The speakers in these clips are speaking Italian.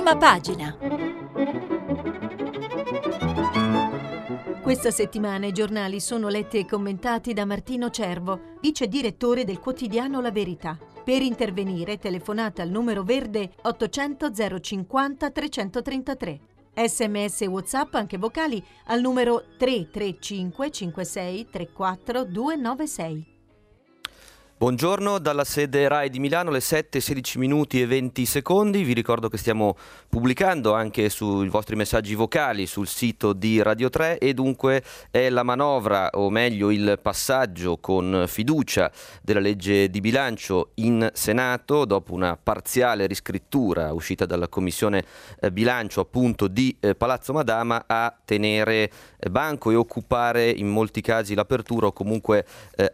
Prima pagina. Questa settimana i giornali sono letti e commentati da Martino Cervo, vice direttore del quotidiano La Verità. Per intervenire telefonate al numero verde 800 050 333. Sms e WhatsApp anche vocali al numero 335 56 34 296. Buongiorno dalla sede RAI di Milano, le 7, 16 minuti e 20 secondi. Vi ricordo che stiamo pubblicando anche sui vostri messaggi vocali sul sito di Radio 3 e dunque è la manovra, o meglio il passaggio con fiducia della legge di bilancio in Senato dopo una parziale riscrittura uscita dalla Commissione eh, bilancio appunto di eh, Palazzo Madama a tenere eh, banco e occupare in molti casi l'apertura o comunque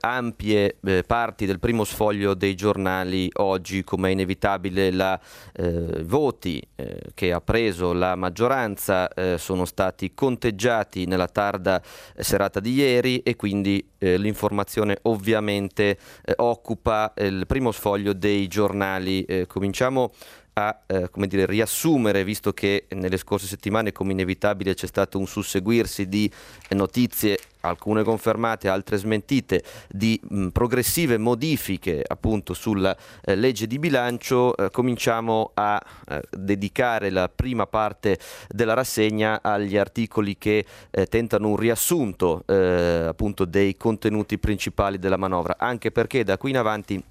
ampie parti del del primo sfoglio dei giornali oggi, come è inevitabile, i eh, voti eh, che ha preso la maggioranza eh, sono stati conteggiati nella tarda serata di ieri e quindi eh, l'informazione ovviamente eh, occupa il primo sfoglio dei giornali. Eh, cominciamo a eh, dire, riassumere, visto che nelle scorse settimane, come inevitabile, c'è stato un susseguirsi di notizie, alcune confermate, altre smentite, di mh, progressive modifiche appunto sulla eh, legge di bilancio, eh, cominciamo a eh, dedicare la prima parte della rassegna agli articoli che eh, tentano un riassunto eh, appunto dei contenuti principali della manovra, anche perché da qui in avanti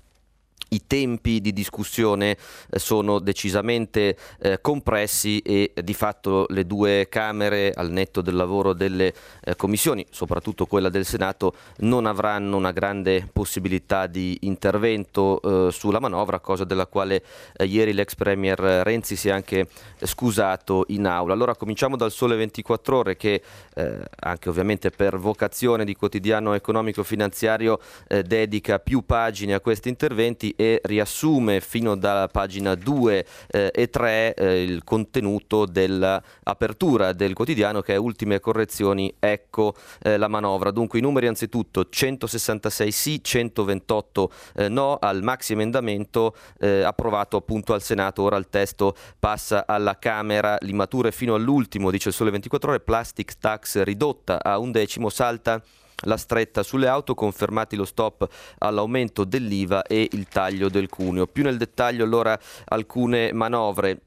i tempi di discussione eh, sono decisamente eh, compressi e di fatto le due Camere, al netto del lavoro delle eh, commissioni, soprattutto quella del Senato, non avranno una grande possibilità di intervento eh, sulla manovra, cosa della quale eh, ieri l'ex Premier Renzi si è anche scusato in aula. Allora cominciamo dal Sole 24 ore che eh, anche ovviamente per vocazione di quotidiano economico-finanziario dedica più pagine a questi interventi e riassume fino dalla pagina 2 eh, e 3 eh, il contenuto dell'apertura del quotidiano che è ultime correzioni, ecco eh, la manovra. Dunque i numeri anzitutto 166 sì, 128 eh, no al maxi emendamento eh, approvato appunto al Senato, ora il testo passa alla Camera, l'immature fino all'ultimo, dice il Sole 24 ore, plastic tax ridotta a un decimo, salta la stretta sulle auto, confermati lo stop all'aumento dell'IVA e il taglio del cuneo. Più nel dettaglio allora alcune manovre.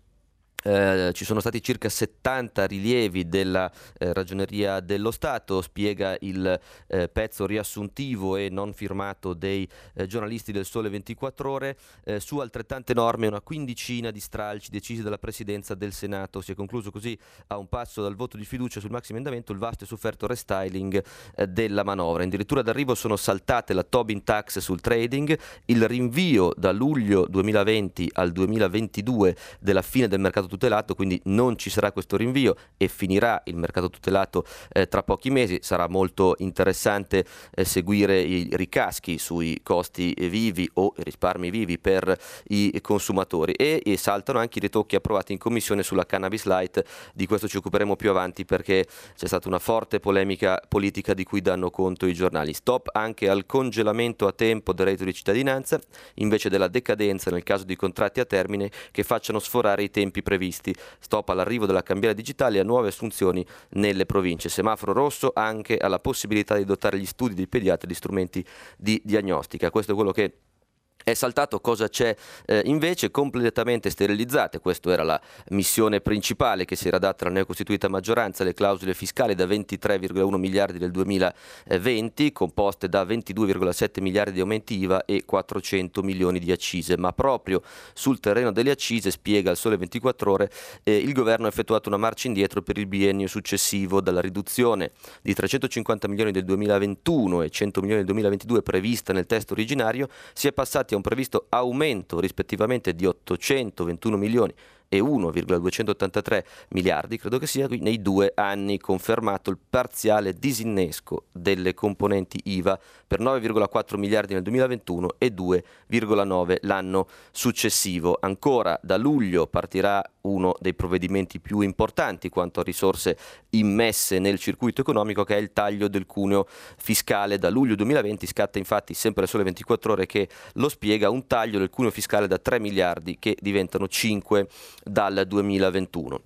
Eh, ci sono stati circa 70 rilievi della eh, Ragioneria dello Stato, spiega il eh, pezzo riassuntivo e non firmato dei eh, giornalisti del Sole 24 ore, eh, su altrettante norme una quindicina di stralci decisi dalla Presidenza del Senato. Si è concluso così a un passo dal voto di fiducia sul maxi emendamento il vasto e sofferto restyling della manovra. Addirittura d'arrivo sono saltate la Tobin Tax sul trading, il rinvio da luglio 2020 al 2022 della fine del mercato tutelato, quindi non ci sarà questo rinvio e finirà il mercato tutelato eh, tra pochi mesi. Sarà molto interessante eh, seguire i ricaschi sui costi vivi o risparmi vivi per i consumatori e, e saltano anche i ritocchi approvati in commissione sulla cannabis light, di questo ci occuperemo più avanti perché c'è stata una forte polemica politica di cui danno conto i giornali. Stop anche al congelamento a tempo del reddito di cittadinanza invece della decadenza nel caso di contratti a termine che facciano sforare i tempi previsti previsti. Stop all'arrivo della cambiale digitale e a nuove assunzioni nelle province. Semaforo rosso anche alla possibilità di dotare gli studi dei pediatri di strumenti di diagnostica. Questo è quello che è saltato cosa c'è eh, invece? Completamente sterilizzate, questa era la missione principale che si era data alla neocostituita maggioranza, le clausole fiscali da 23,1 miliardi del 2020, composte da 22,7 miliardi di aumenti IVA e 400 milioni di accise, ma proprio sul terreno delle accise, spiega il Sole 24 ore, eh, il governo ha effettuato una marcia indietro per il biennio successivo dalla riduzione di 350 milioni del 2021 e 100 milioni del 2022 prevista nel testo originario, si è passati a un previsto aumento rispettivamente di 821 milioni e 1,283 miliardi, credo che sia nei due anni confermato il parziale disinnesco delle componenti IVA per 9,4 miliardi nel 2021 e 2,9 l'anno successivo. Ancora da luglio partirà uno dei provvedimenti più importanti quanto a risorse immesse nel circuito economico che è il taglio del cuneo fiscale. Da luglio 2020 scatta infatti sempre sole 24 ore che lo spiega un taglio del cuneo fiscale da 3 miliardi che diventano 5 miliardi dal 2021.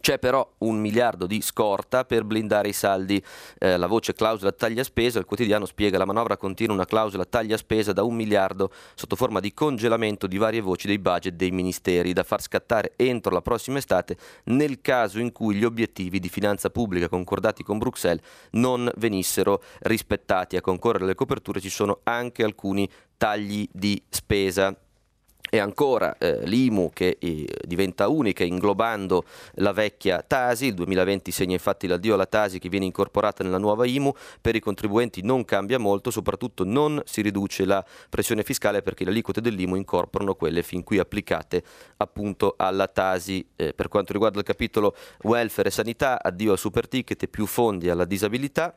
C'è però un miliardo di scorta per blindare i saldi. Eh, la voce clausola taglia spesa, il quotidiano spiega la manovra contiene una clausola taglia spesa da un miliardo sotto forma di congelamento di varie voci dei budget dei ministeri da far scattare entro la prossima estate nel caso in cui gli obiettivi di finanza pubblica concordati con Bruxelles non venissero rispettati. A concorrere alle coperture ci sono anche alcuni tagli di spesa. E ancora eh, l'IMU che eh, diventa unica inglobando la vecchia Tasi, il 2020 segna infatti l'addio alla Tasi che viene incorporata nella nuova IMU, per i contribuenti non cambia molto, soprattutto non si riduce la pressione fiscale perché le aliquote dell'IMU incorporano quelle fin qui applicate appunto alla Tasi. Eh, per quanto riguarda il capitolo welfare e sanità, addio al super ticket e più fondi alla disabilità.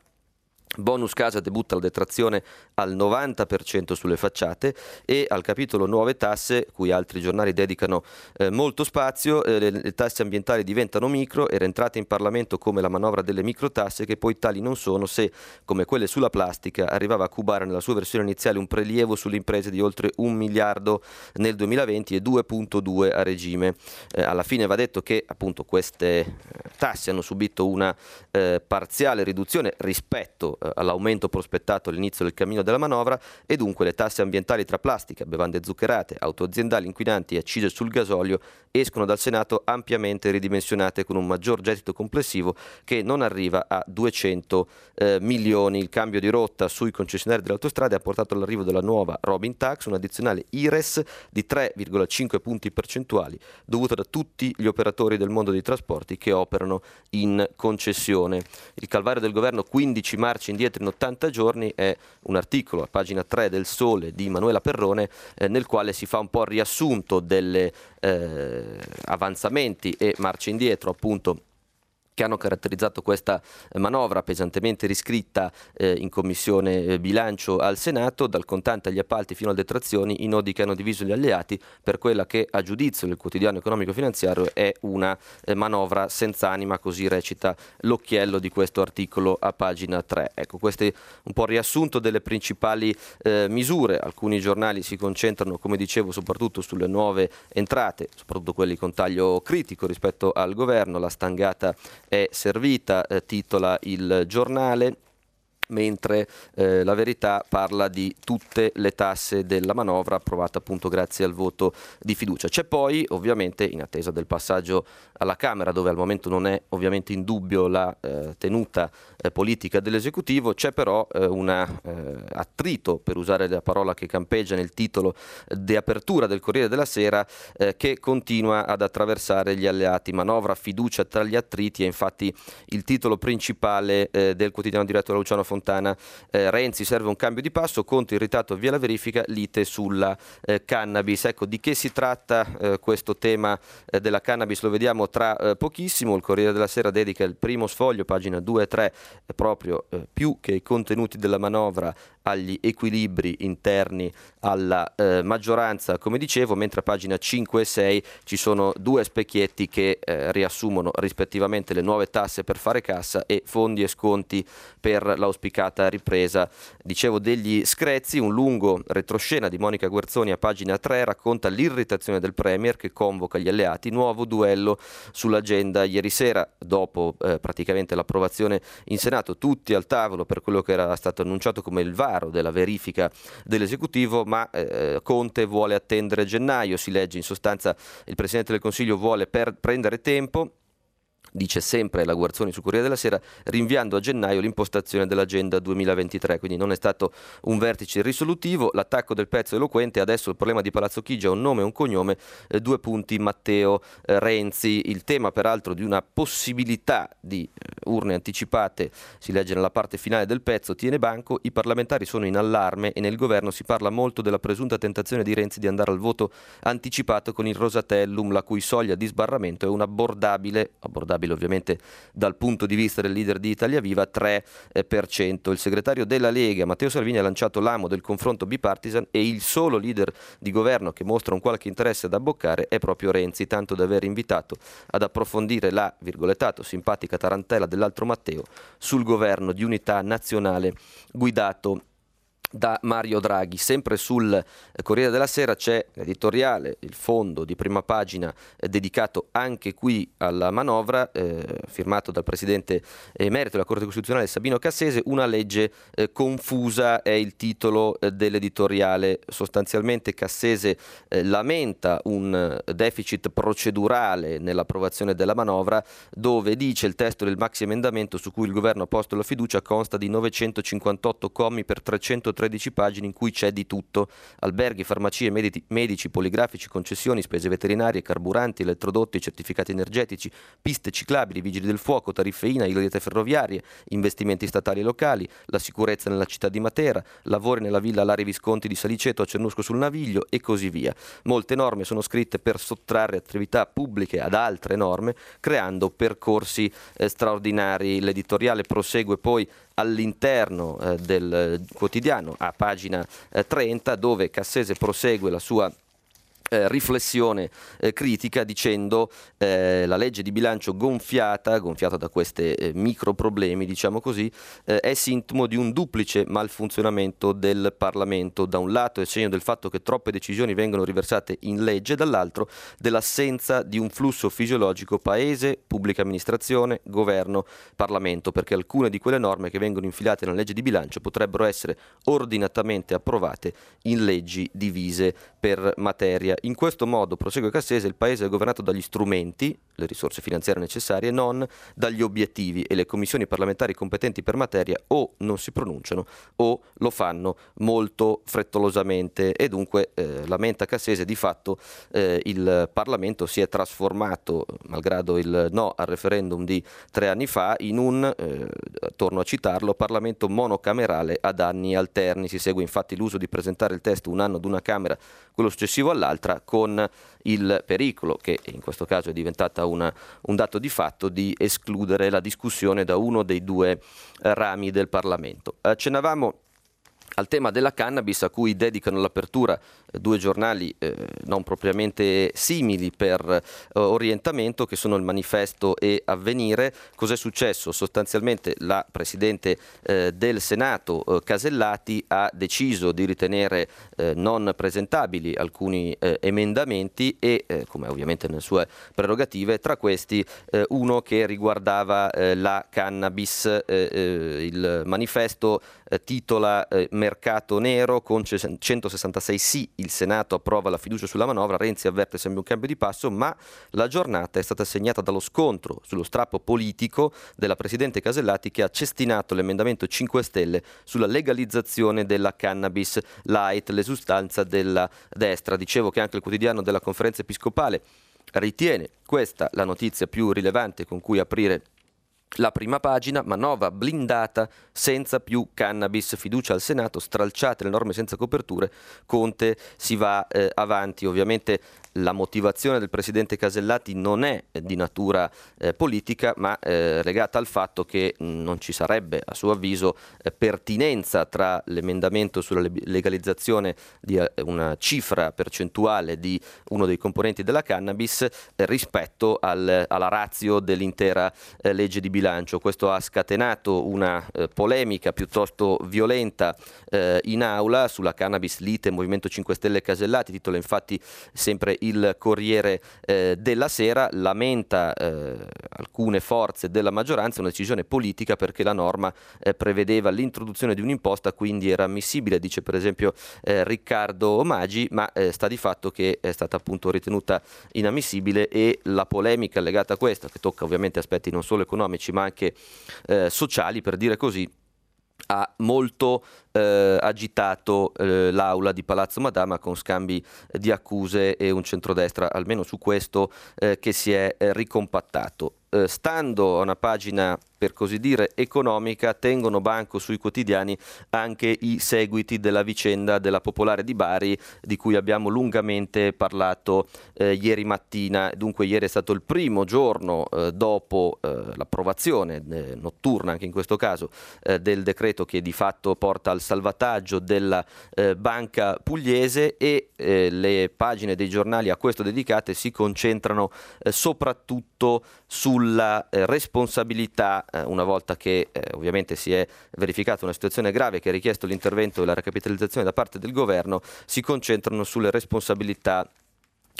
Bonus casa debutta la detrazione al 90% sulle facciate e al capitolo nuove tasse, cui altri giornali dedicano eh, molto spazio, eh, le, le, tasse ambientali diventano micro, era entrata in Parlamento come la manovra delle microtasse che poi tali non sono se, come quelle sulla plastica, arrivava a cubare nella sua versione iniziale un prelievo sulle imprese di oltre un miliardo nel 2020 e 2.2 a regime. Eh, alla fine va detto che appunto queste eh, tasse hanno subito una eh, parziale riduzione rispetto eh, all'aumento prospettato all'inizio del cammino della manovra e dunque le tasse ambientali tra plastica, bevande zuccherate, auto aziendali inquinanti e accise sul gasolio escono dal Senato ampiamente ridimensionate con un maggior gettito complessivo che non arriva a 200 eh, milioni. Il cambio di rotta sui concessionari delle autostrade ha portato all'arrivo della nuova Robin Tax, un'addizionale IRES di 3,5 punti percentuali dovuta da tutti gli operatori del mondo dei trasporti che operano in concessione. Il calvario del governo 15 marci indietro in 80 giorni è un articolo a pagina 3 del Sole di Manuela Perrone eh, nel quale si fa un po' il riassunto delle eh, avanzamenti e marce indietro appunto che hanno caratterizzato questa eh, manovra pesantemente riscritta eh, in commissione eh, bilancio al Senato, dal contante agli appalti fino alle detrazioni, i nodi che hanno diviso gli alleati per quella che a giudizio del quotidiano economico finanziario è una eh, manovra senza anima, così recita l'occhiello di questo articolo a pagina 3. Ecco, questo è un po' il riassunto delle principali eh, misure. Alcuni giornali si concentrano, come dicevo, soprattutto sulle nuove entrate, soprattutto quelli con taglio critico rispetto al governo, la stangata è servita, eh, titola il giornale mentre eh, la verità parla di tutte le tasse della manovra approvata appunto grazie al voto di fiducia. C'è poi ovviamente in attesa del passaggio alla Camera dove al momento non è ovviamente in dubbio la eh, tenuta eh, politica dell'esecutivo, c'è però eh, un eh, attrito per usare la parola che campeggia nel titolo di apertura del Corriere della Sera eh, che continua ad attraversare gli alleati. Manovra, fiducia tra gli attriti è infatti il titolo principale del quotidiano diretto da Luciano Fontana. Eh, Renzi serve un cambio di passo, Conte irritato via la verifica, lite sulla eh, cannabis. Ecco, di che si tratta eh, questo tema eh, della cannabis? Lo vediamo tra eh, pochissimo. Il Corriere della Sera dedica il primo sfoglio, pagina 2 e 3, proprio eh, più che i contenuti della manovra agli equilibri interni alla eh, maggioranza, come dicevo, mentre a pagina 5 e 6 ci sono due specchietti che eh, riassumono rispettivamente le nuove tasse per fare cassa e fondi e sconti per l'auspicata ripresa. Dicevo degli screzi, un lungo retroscena di Monica Guerzoni a pagina 3 racconta l'irritazione del Premier che convoca gli alleati, nuovo duello sull'agenda ieri sera, dopo eh, praticamente l'approvazione in Senato, tutti al tavolo per quello che era stato annunciato come il VAR chiaro della verifica dell'esecutivo, ma eh, Conte vuole attendere gennaio, si legge in sostanza il Presidente del Consiglio vuole per prendere tempo dice sempre la Guarzoni su Corriere della Sera, rinviando a gennaio l'impostazione dell'agenda 2023, quindi non è stato un vertice risolutivo, l'attacco del pezzo eloquente, adesso il problema di Palazzo Chigi ha un nome e un cognome, eh, due punti Matteo eh, Renzi, il tema peraltro di una possibilità di eh, urne anticipate, si legge nella parte finale del pezzo, tiene banco, i parlamentari sono in allarme e nel governo si parla molto della presunta tentazione di Renzi di andare al voto anticipato con il Rosatellum, la cui soglia di sbarramento è un abbordabile, abbordabile accettabile ovviamente dal punto di vista del leader di Italia Viva, 3%. Il segretario della Lega, Matteo Salvini, ha lanciato l'amo del confronto bipartisan e il solo leader di governo che mostra un qualche interesse ad abboccare è proprio Renzi, tanto da aver invitato ad approfondire la, virgolettato, simpatica tarantella dell'altro Matteo sul governo di unità nazionale guidato da Mario Draghi. Sempre sul eh, Corriere della Sera c'è l'editoriale, il fondo di prima pagina eh, dedicato anche qui alla manovra, eh, firmato dal presidente emerito della Corte Costituzionale Sabino Cassese, una legge eh, confusa è il titolo eh, dell'editoriale. Sostanzialmente Cassese eh, lamenta un deficit procedurale nell'approvazione della manovra dove dice il testo del maxi emendamento su cui il governo ha posto la fiducia consta di 958 commi per 330 13 pagine in cui c'è di tutto, alberghi, farmacie, medici, medici, poligrafici, concessioni, spese veterinarie, carburanti, elettrodotti, certificati energetici, piste ciclabili, vigili del fuoco, tariffe INA, illiete ferroviarie, investimenti statali e locali, la sicurezza nella città di Matera, lavori nella villa Lari Visconti di Saliceto a Cernusco sul Naviglio e così via. Molte norme sono scritte per sottrarre attività pubbliche ad altre norme, creando percorsi eh, straordinari. L'editoriale prosegue poi all'interno eh, del quotidiano a pagina eh, 30 dove Cassese prosegue la sua eh, riflessione eh, critica dicendo eh, la legge di bilancio gonfiata, gonfiata da questi eh, micro problemi, diciamo così, eh, è sintomo di un duplice malfunzionamento del Parlamento. Da un lato è segno del fatto che troppe decisioni vengono riversate in legge, dall'altro dell'assenza di un flusso fisiologico paese, pubblica amministrazione, governo, Parlamento, perché alcune di quelle norme che vengono infilate nella legge di bilancio potrebbero essere ordinatamente approvate in leggi divise per materia in questo modo, prosegue Cassese, il Paese è governato dagli strumenti, le risorse finanziarie necessarie, non dagli obiettivi e le commissioni parlamentari competenti per materia o non si pronunciano o lo fanno molto frettolosamente e dunque eh, lamenta Cassese di fatto eh, il Parlamento si è trasformato, malgrado il no al referendum di tre anni fa, in un, eh, torno a citarlo, Parlamento monocamerale ad anni alterni. Si segue infatti l'uso di presentare il testo un anno ad una Camera, quello successivo all'altra, con il pericolo, che in questo caso è diventata una, un dato di fatto, di escludere la discussione da uno dei due rami del Parlamento. Accennavamo al tema della cannabis a cui dedicano l'apertura eh, due giornali eh, non propriamente simili per eh, orientamento che sono il manifesto e avvenire. Cos'è successo? Sostanzialmente la Presidente eh, del Senato eh, Casellati ha deciso di ritenere eh, non presentabili alcuni emendamenti e come ovviamente nelle sue prerogative tra questi uno che riguardava la cannabis. il manifesto titola mercato nero con 166 sì, il Senato approva la fiducia sulla manovra, Renzi avverte sembra un cambio di passo, ma la giornata è stata segnata dallo scontro sullo strappo politico della Presidente Casellati che ha cestinato l'emendamento 5 Stelle sulla legalizzazione della cannabis light, le sostanze della destra. Dicevo che anche il quotidiano della conferenza episcopale ritiene questa la notizia più rilevante con cui aprire la prima pagina, manovra blindata senza più cannabis, fiducia al Senato, stralciate le norme senza coperture, Conte si va eh, avanti. Ovviamente la motivazione del presidente Casellati non è di natura eh, politica, ma eh, legata al fatto che non ci sarebbe, a suo avviso, eh, pertinenza tra l'emendamento sulla legalizzazione di eh, una cifra percentuale di uno dei componenti della cannabis eh, rispetto al, alla razio dell'intera eh, legge di bilancio. Questo ha scatenato una polemica piuttosto violenta in aula sulla cannabis lite Movimento 5 Stelle Casellati, titola infatti sempre il Corriere eh, della Sera lamenta eh, alcune forze della maggioranza una decisione politica perché la norma eh, prevedeva l'introduzione di un'imposta, quindi era ammissibile, dice per esempio eh, Riccardo Omagi, ma eh, sta di fatto che è stata appunto ritenuta inammissibile e la polemica legata a questo, che tocca ovviamente aspetti non solo economici ma anche eh, sociali, per dire così, ha molto eh, agitato eh, l'aula di Palazzo Madama con scambi di accuse e un centrodestra, almeno su questo, eh, che si è eh, ricompattato. Eh, stando a una pagina per così dire economica, tengono banco sui quotidiani anche i seguiti della vicenda della Popolare di Bari, di cui abbiamo lungamente parlato eh, ieri mattina. Dunque ieri è stato il primo giorno eh, dopo eh, l'approvazione eh, notturna, anche in questo caso, eh, del decreto che di fatto porta al salvataggio della banca pugliese e le pagine dei giornali a questo dedicate si concentrano soprattutto sulla eh, responsabilità, eh, una volta che eh, ovviamente si è verificata una situazione grave che ha richiesto l'intervento e la recapitalizzazione da parte del governo, si concentrano sulle responsabilità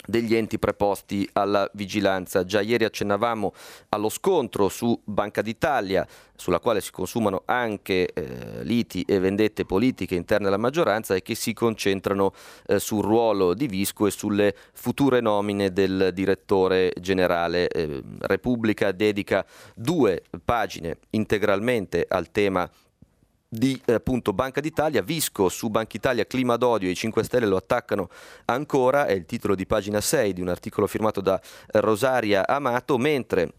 degli enti preposti alla vigilanza. Già ieri accennavamo allo scontro su Banca d'Italia, sulla quale si consumano anche eh, liti e vendette politiche interne alla maggioranza e che si concentrano eh, sul ruolo di Visco e sulle future nomine del direttore generale. Eh, Repubblica dedica due pagine integralmente al tema di eh, appunto Banca d'Italia, Visco su Banca Italia, clima d'odio, i 5 Stelle lo attaccano ancora, è il titolo di pagina 6 di un articolo firmato da Rosaria Amato, mentre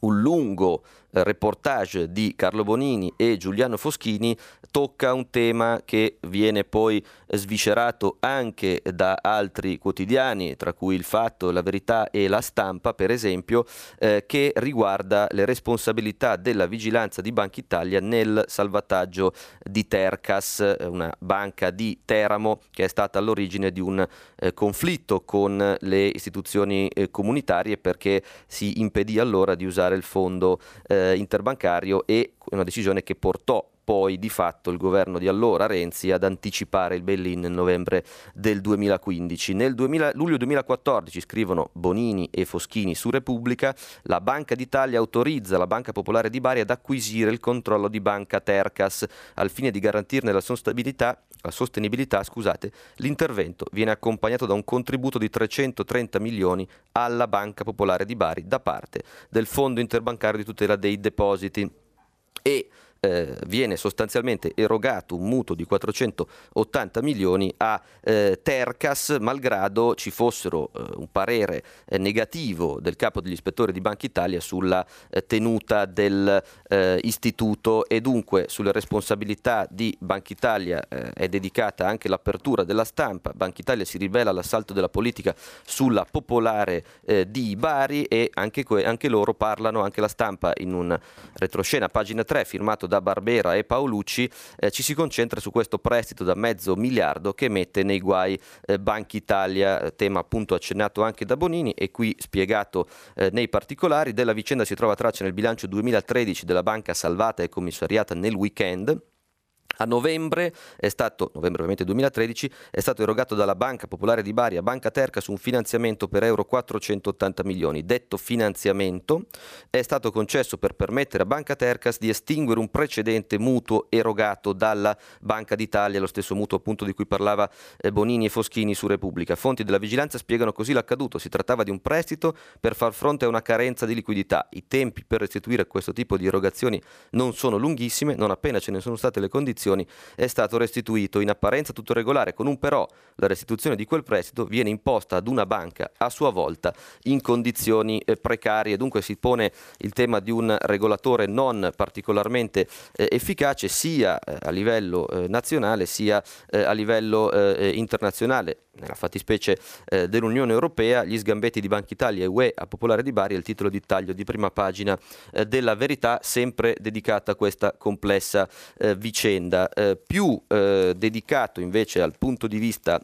un lungo eh, reportage di Carlo Bonini e Giuliano Foschini tocca un tema che viene poi sviscerato anche da altri quotidiani, tra cui il Fatto, La Verità e La Stampa, per esempio, eh, che riguarda le responsabilità della vigilanza di Banca Italia nel salvataggio di Tercas, una banca di Teramo che è stata all'origine di un eh, conflitto con le istituzioni eh, comunitarie perché si impedì allora di usare il fondo eh, interbancario e una decisione che portò poi di fatto il governo di allora Renzi ad anticipare il bail-in nel novembre del 2015. Nel 2000, luglio 2014 scrivono Bonini e Foschini su Repubblica, la Banca d'Italia autorizza la Banca Popolare di Bari ad acquisire il controllo di Banca Tercas al fine di garantirne la sostenibilità la sostenibilità, scusate, l'intervento viene accompagnato da un contributo di 330 milioni alla Banca Popolare di Bari da parte del Fondo Interbancario di tutela dei depositi e eh, viene sostanzialmente erogato un mutuo di 480 milioni a eh, Tercas, malgrado ci fossero eh, un parere eh, negativo del capo degli ispettori di Banca Italia sulla eh, tenuta dell'istituto eh, e dunque sulle responsabilità di Banca Italia è dedicata anche l'apertura della stampa. Banca Italia si rivela all'assalto della politica sulla popolare di Bari e anche, anche loro parlano, anche la stampa in un retroscena, pagina 3, firmato da Barbera e Paolucci, eh, ci si concentra su questo prestito da mezzo miliardo che mette nei guai eh, Banca Italia, tema appunto accennato anche da Bonini e qui spiegato eh, nei particolari. Della vicenda si trova traccia nel bilancio 2013 della banca salvata e commissariata nel weekend. A novembre, è stato, novembre ovviamente 2013, è stato erogato dalla Banca Popolare di Bari a Banca Terca su un finanziamento per euro 480 milioni. Detto finanziamento è stato concesso per permettere a Banca Tercas di estinguere un precedente mutuo erogato dalla Banca d'Italia, lo stesso mutuo appunto di cui parlava eh, Bonini e Foschini su Repubblica. Fonti della vigilanza spiegano così l'accaduto. Si trattava di un prestito per far fronte a una carenza di liquidità. I tempi per restituire questo tipo di erogazioni non sono lunghissime, non appena ce ne sono state le condizioni condizioni è stato restituito in apparenza tutto regolare, con un però la restituzione di quel prestito viene imposta ad una banca a sua volta in condizioni eh, precarie, dunque si pone il tema di un regolatore non particolarmente eh, efficace sia eh, a livello nazionale sia a livello internazionale nella fattispecie eh, dell'Unione Europea, gli sgambetti di Banca Italia e UE a Popolare di Bari è il titolo di taglio di prima pagina eh, della verità, sempre dedicata a questa complessa eh, vicenda. Eh, più eh, dedicato invece al punto di vista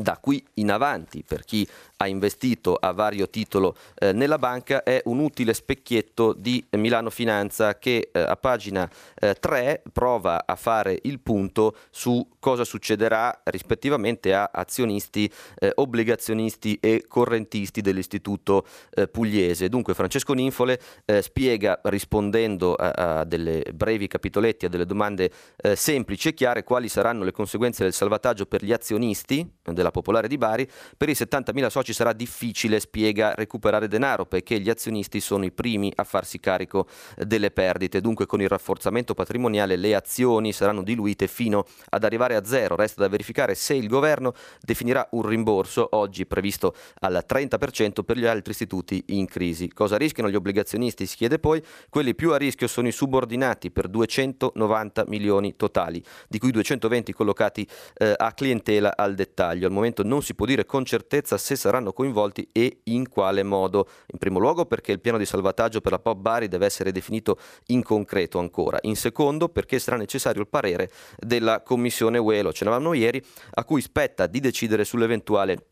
da qui in avanti per chi ha investito a vario titolo eh, nella banca è un utile specchietto di Milano Finanza che eh, a pagina eh, 3 prova a fare il punto su cosa succederà rispettivamente a azionisti, eh, obbligazionisti e correntisti dell'istituto eh, pugliese. Dunque Francesco Ninfole eh, spiega rispondendo a, a, delle brevi capitoletti, a delle domande semplici e chiare quali saranno le conseguenze del salvataggio per gli azionisti della Popolare di Bari, per i 70.000 soci ci sarà difficile, spiega, recuperare denaro perché gli azionisti sono i primi a farsi carico delle perdite. Dunque con il rafforzamento patrimoniale le azioni saranno diluite fino ad arrivare a zero. Resta da verificare se il governo definirà un rimborso, oggi previsto al 30% per gli altri istituti in crisi. Cosa rischiano gli obbligazionisti? Si chiede poi. Quelli più a rischio sono i subordinati per 290 milioni totali, di cui 220 collocati eh, a clientela al dettaglio. Al momento non si può dire con certezza se saranno coinvolti e in quale modo. In primo luogo perché il piano di salvataggio per la Pop Bari deve essere definito in concreto ancora. In secondo perché sarà necessario il parere della Commissione UE, lo cenavamo ieri, a cui spetta di decidere sull'eventuale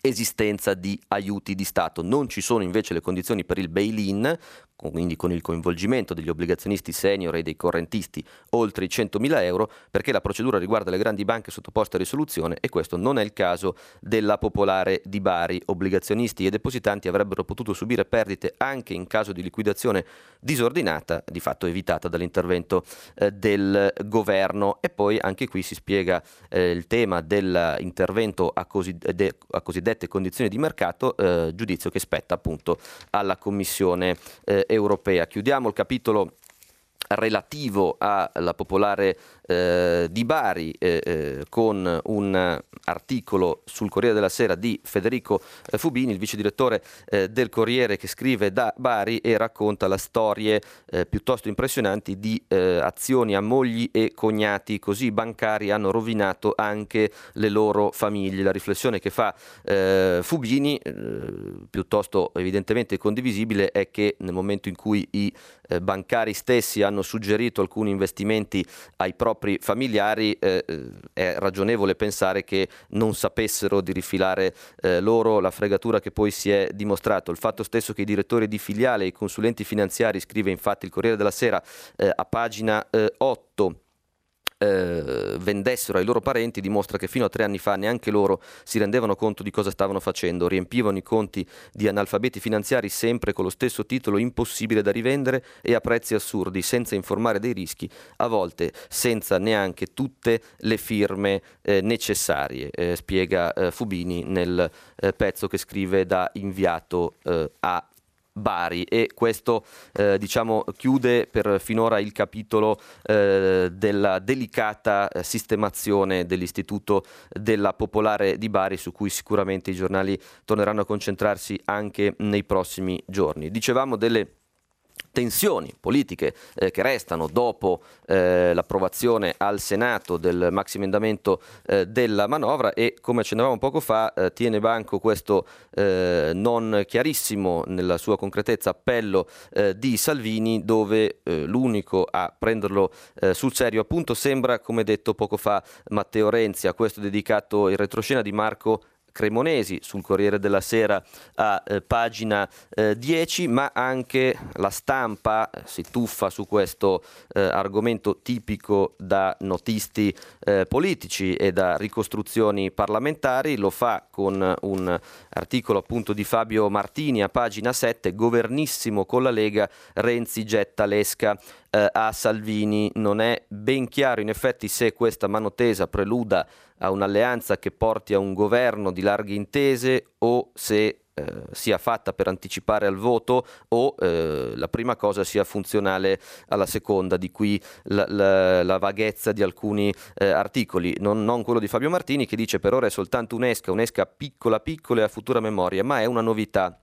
esistenza di aiuti di Stato. Non ci sono invece le condizioni per il bail-in, quindi con il coinvolgimento degli obbligazionisti senior e dei correntisti oltre i 100.000 euro, perché la procedura riguarda le grandi banche sottoposte a risoluzione e questo non è il caso della Popolare di Bari. Obbligazionisti e depositanti avrebbero potuto subire perdite anche in caso di liquidazione disordinata, di fatto evitata dall'intervento eh, del governo. E poi anche qui si spiega eh, il tema dell'intervento a, coside- a cosiddette condizioni di mercato, eh, giudizio che spetta appunto alla Commissione eh, europea. Chiudiamo il capitolo relativo alla popolare eh, di Bari eh, eh, con un articolo sul Corriere della Sera di Federico eh, Fubini, il vice direttore eh, del Corriere che scrive da Bari e racconta la storie eh, piuttosto impressionanti di azioni a mogli e cognati così bancari hanno rovinato anche le loro famiglie. La riflessione che fa Fubini, piuttosto evidentemente condivisibile, è che nel momento in cui i bancari stessi hanno suggerito alcuni investimenti ai propri familiari, eh, eh, è ragionevole pensare che non sapessero di rifilare eh, loro la fregatura che poi si è dimostrato. Il fatto stesso che i direttori di filiale e i consulenti finanziari, scrive infatti il Corriere della Sera eh, a pagina 8, eh, vendessero ai loro parenti dimostra che fino a tre anni fa neanche loro si rendevano conto di cosa stavano facendo, riempivano i conti di analfabeti finanziari sempre con lo stesso titolo impossibile da rivendere e a prezzi assurdi, senza informare dei rischi, a volte senza neanche tutte le firme eh, necessarie, eh, spiega eh, Fubini nel eh, pezzo che scrive da inviato eh, a Bari e questo eh, diciamo, chiude per finora il capitolo eh, della delicata eh, sistemazione dell'Istituto della Popolare di Bari su cui sicuramente i giornali torneranno a concentrarsi anche nei prossimi giorni. Dicevamo delle tensioni politiche eh, che restano dopo eh, l'approvazione al Senato del maxi emendamento eh, della manovra e come accennavamo poco fa eh, tiene banco questo eh, non chiarissimo nella sua concretezza appello eh, di Salvini dove l'unico a prenderlo sul serio. Appunto sembra come detto poco fa Matteo Renzi a questo dedicato il retroscena di Marco Cremonesi sul Corriere della Sera a eh, pagina eh, 10, ma anche la stampa eh, si tuffa su questo eh, argomento tipico da notisti eh, politici e da ricostruzioni parlamentari, lo fa con un articolo appunto di Fabio Martini a pagina 7, governissimo con la Lega, Renzi getta l'esca eh, a Salvini. Non è ben chiaro in effetti se questa mano tesa preluda a un'alleanza che porti a un governo di larghe intese o se eh, sia fatta per anticipare al voto o eh, la prima cosa sia funzionale alla seconda, di qui la, la, la vaghezza di alcuni eh, articoli, non, non, quello di Fabio Martini che dice per ora è soltanto un'esca, un'esca piccola piccola e a futura memoria, ma è una novità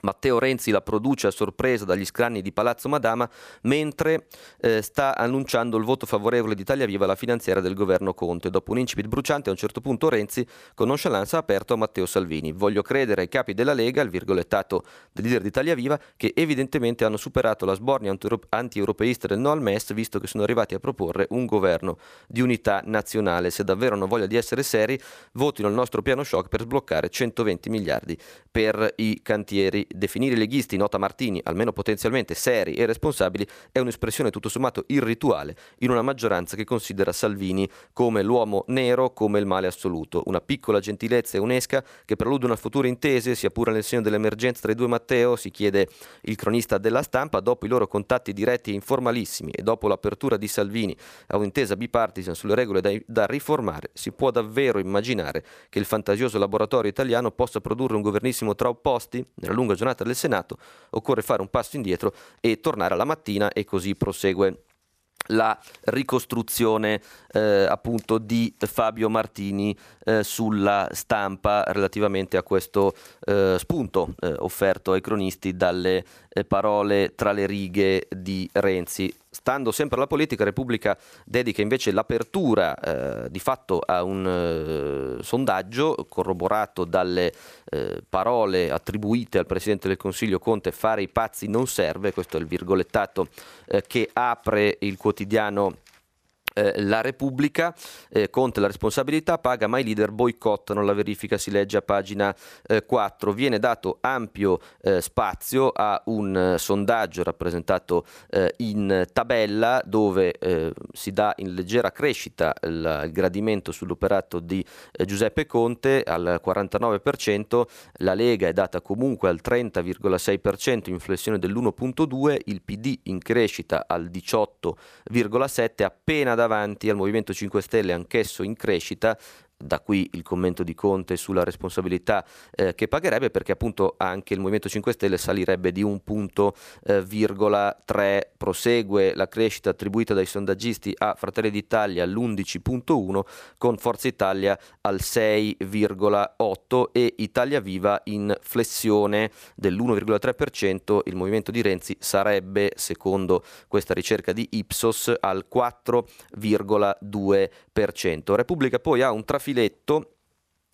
Matteo Renzi la produce a sorpresa dagli scranni di Palazzo Madama mentre eh, sta annunciando il voto favorevole di Italia Viva alla finanziaria del governo Conte. Dopo un incipit bruciante a un certo punto Renzi con nonchalance ha aperto a Matteo Salvini. Voglio credere ai capi della Lega, il virgolettato del leader di Italia Viva, che evidentemente hanno superato la sbornia anti-europeista del no al MES visto che sono arrivati a proporre un governo di unità nazionale. Se davvero hanno voglia di essere seri, votino il nostro piano shock per sbloccare 120 miliardi per i cantieri definire i leghisti, nota Martini, almeno potenzialmente seri e responsabili, è un'espressione tutto sommato irrituale in una maggioranza che considera Salvini come l'uomo nero, come il male assoluto. Una piccola gentilezza e unesca che prelude una futura intese, sia pure nel segno dell'emergenza tra i due Matteo, si chiede il cronista della stampa, dopo i loro contatti diretti e informalissimi e dopo l'apertura di Salvini a un'intesa bipartisan sulle regole da, da riformare, si può davvero immaginare che il fantasioso laboratorio italiano possa produrre un governissimo tra opposti nella lunga lunga giornata del Senato, occorre fare un passo indietro e tornare alla mattina e così prosegue la ricostruzione eh, appunto di Fabio Martini eh, sulla stampa relativamente a questo eh, spunto eh, offerto ai cronisti dalle eh, parole tra le righe di Renzi. Stando sempre alla politica, Repubblica dedica invece l'apertura eh, di fatto a un eh, sondaggio corroborato dalle eh, parole attribuite al Presidente del Consiglio Conte fare i pazzi non serve, questo è il virgolettato eh, che apre il quotidiano eh, la Repubblica, eh, Conte la responsabilità, paga ma i leader boicottano la verifica, si legge a pagina eh, 4. Viene dato ampio eh, spazio a un eh, sondaggio rappresentato eh, in tabella dove si dà in leggera crescita il, il gradimento sull'operato di Giuseppe Conte al 49%, la Lega è data comunque al 30,6%, inflessione dell'1.2%, il PD in crescita al 18,7%, appena da davanti al Movimento 5 Stelle, anch'esso in crescita, da qui il commento di Conte sulla responsabilità eh, che pagherebbe perché appunto anche il Movimento 5 Stelle salirebbe di un punto eh, virgola 3 prosegue la crescita attribuita dai sondaggisti a Fratelli d'Italia all'11.1 con Forza Italia al 6,8 e Italia Viva in flessione dell'1,3% il movimento di Renzi sarebbe secondo questa ricerca di Ipsos al 4,2% Repubblica poi ha un trafiletto filetto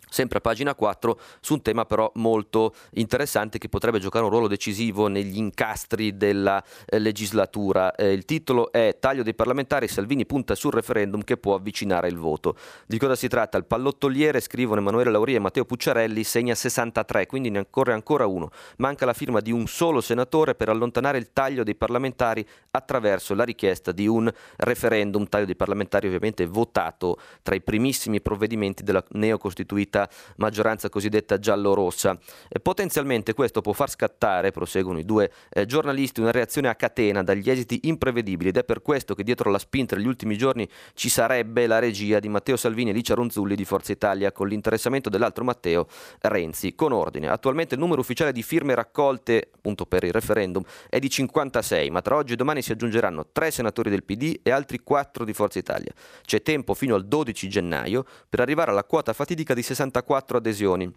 sempre a pagina 4, su un tema però molto interessante che potrebbe giocare un ruolo decisivo negli incastri della eh, legislatura. Eh, il titolo è Taglio dei parlamentari, Salvini punta sul referendum che può avvicinare il voto. Di cosa si tratta? Il pallottoliere, scrivono Emanuele Lauria e Matteo Pucciarelli, segna 63, quindi ne corre ancora uno. Manca la firma di un solo senatore per allontanare il taglio dei parlamentari attraverso la richiesta di un referendum, taglio dei parlamentari ovviamente votato tra i primissimi provvedimenti della neocostituita questa maggioranza cosiddetta giallo-rossa. E potenzialmente questo può far scattare, proseguono i due eh, giornalisti, una reazione a catena dagli esiti imprevedibili ed è per questo che dietro la spinta degli ultimi giorni ci sarebbe la regia di Matteo Salvini e Licia Ronzulli di Forza Italia con l'interessamento dell'altro Matteo Renzi. Con ordine, attualmente il numero ufficiale di firme raccolte appunto per il referendum è di 56, ma tra oggi e domani si aggiungeranno tre senatori del PD e altri quattro di Forza Italia. C'è tempo fino al 12 gennaio per arrivare alla quota fatidica di 60 64 adesioni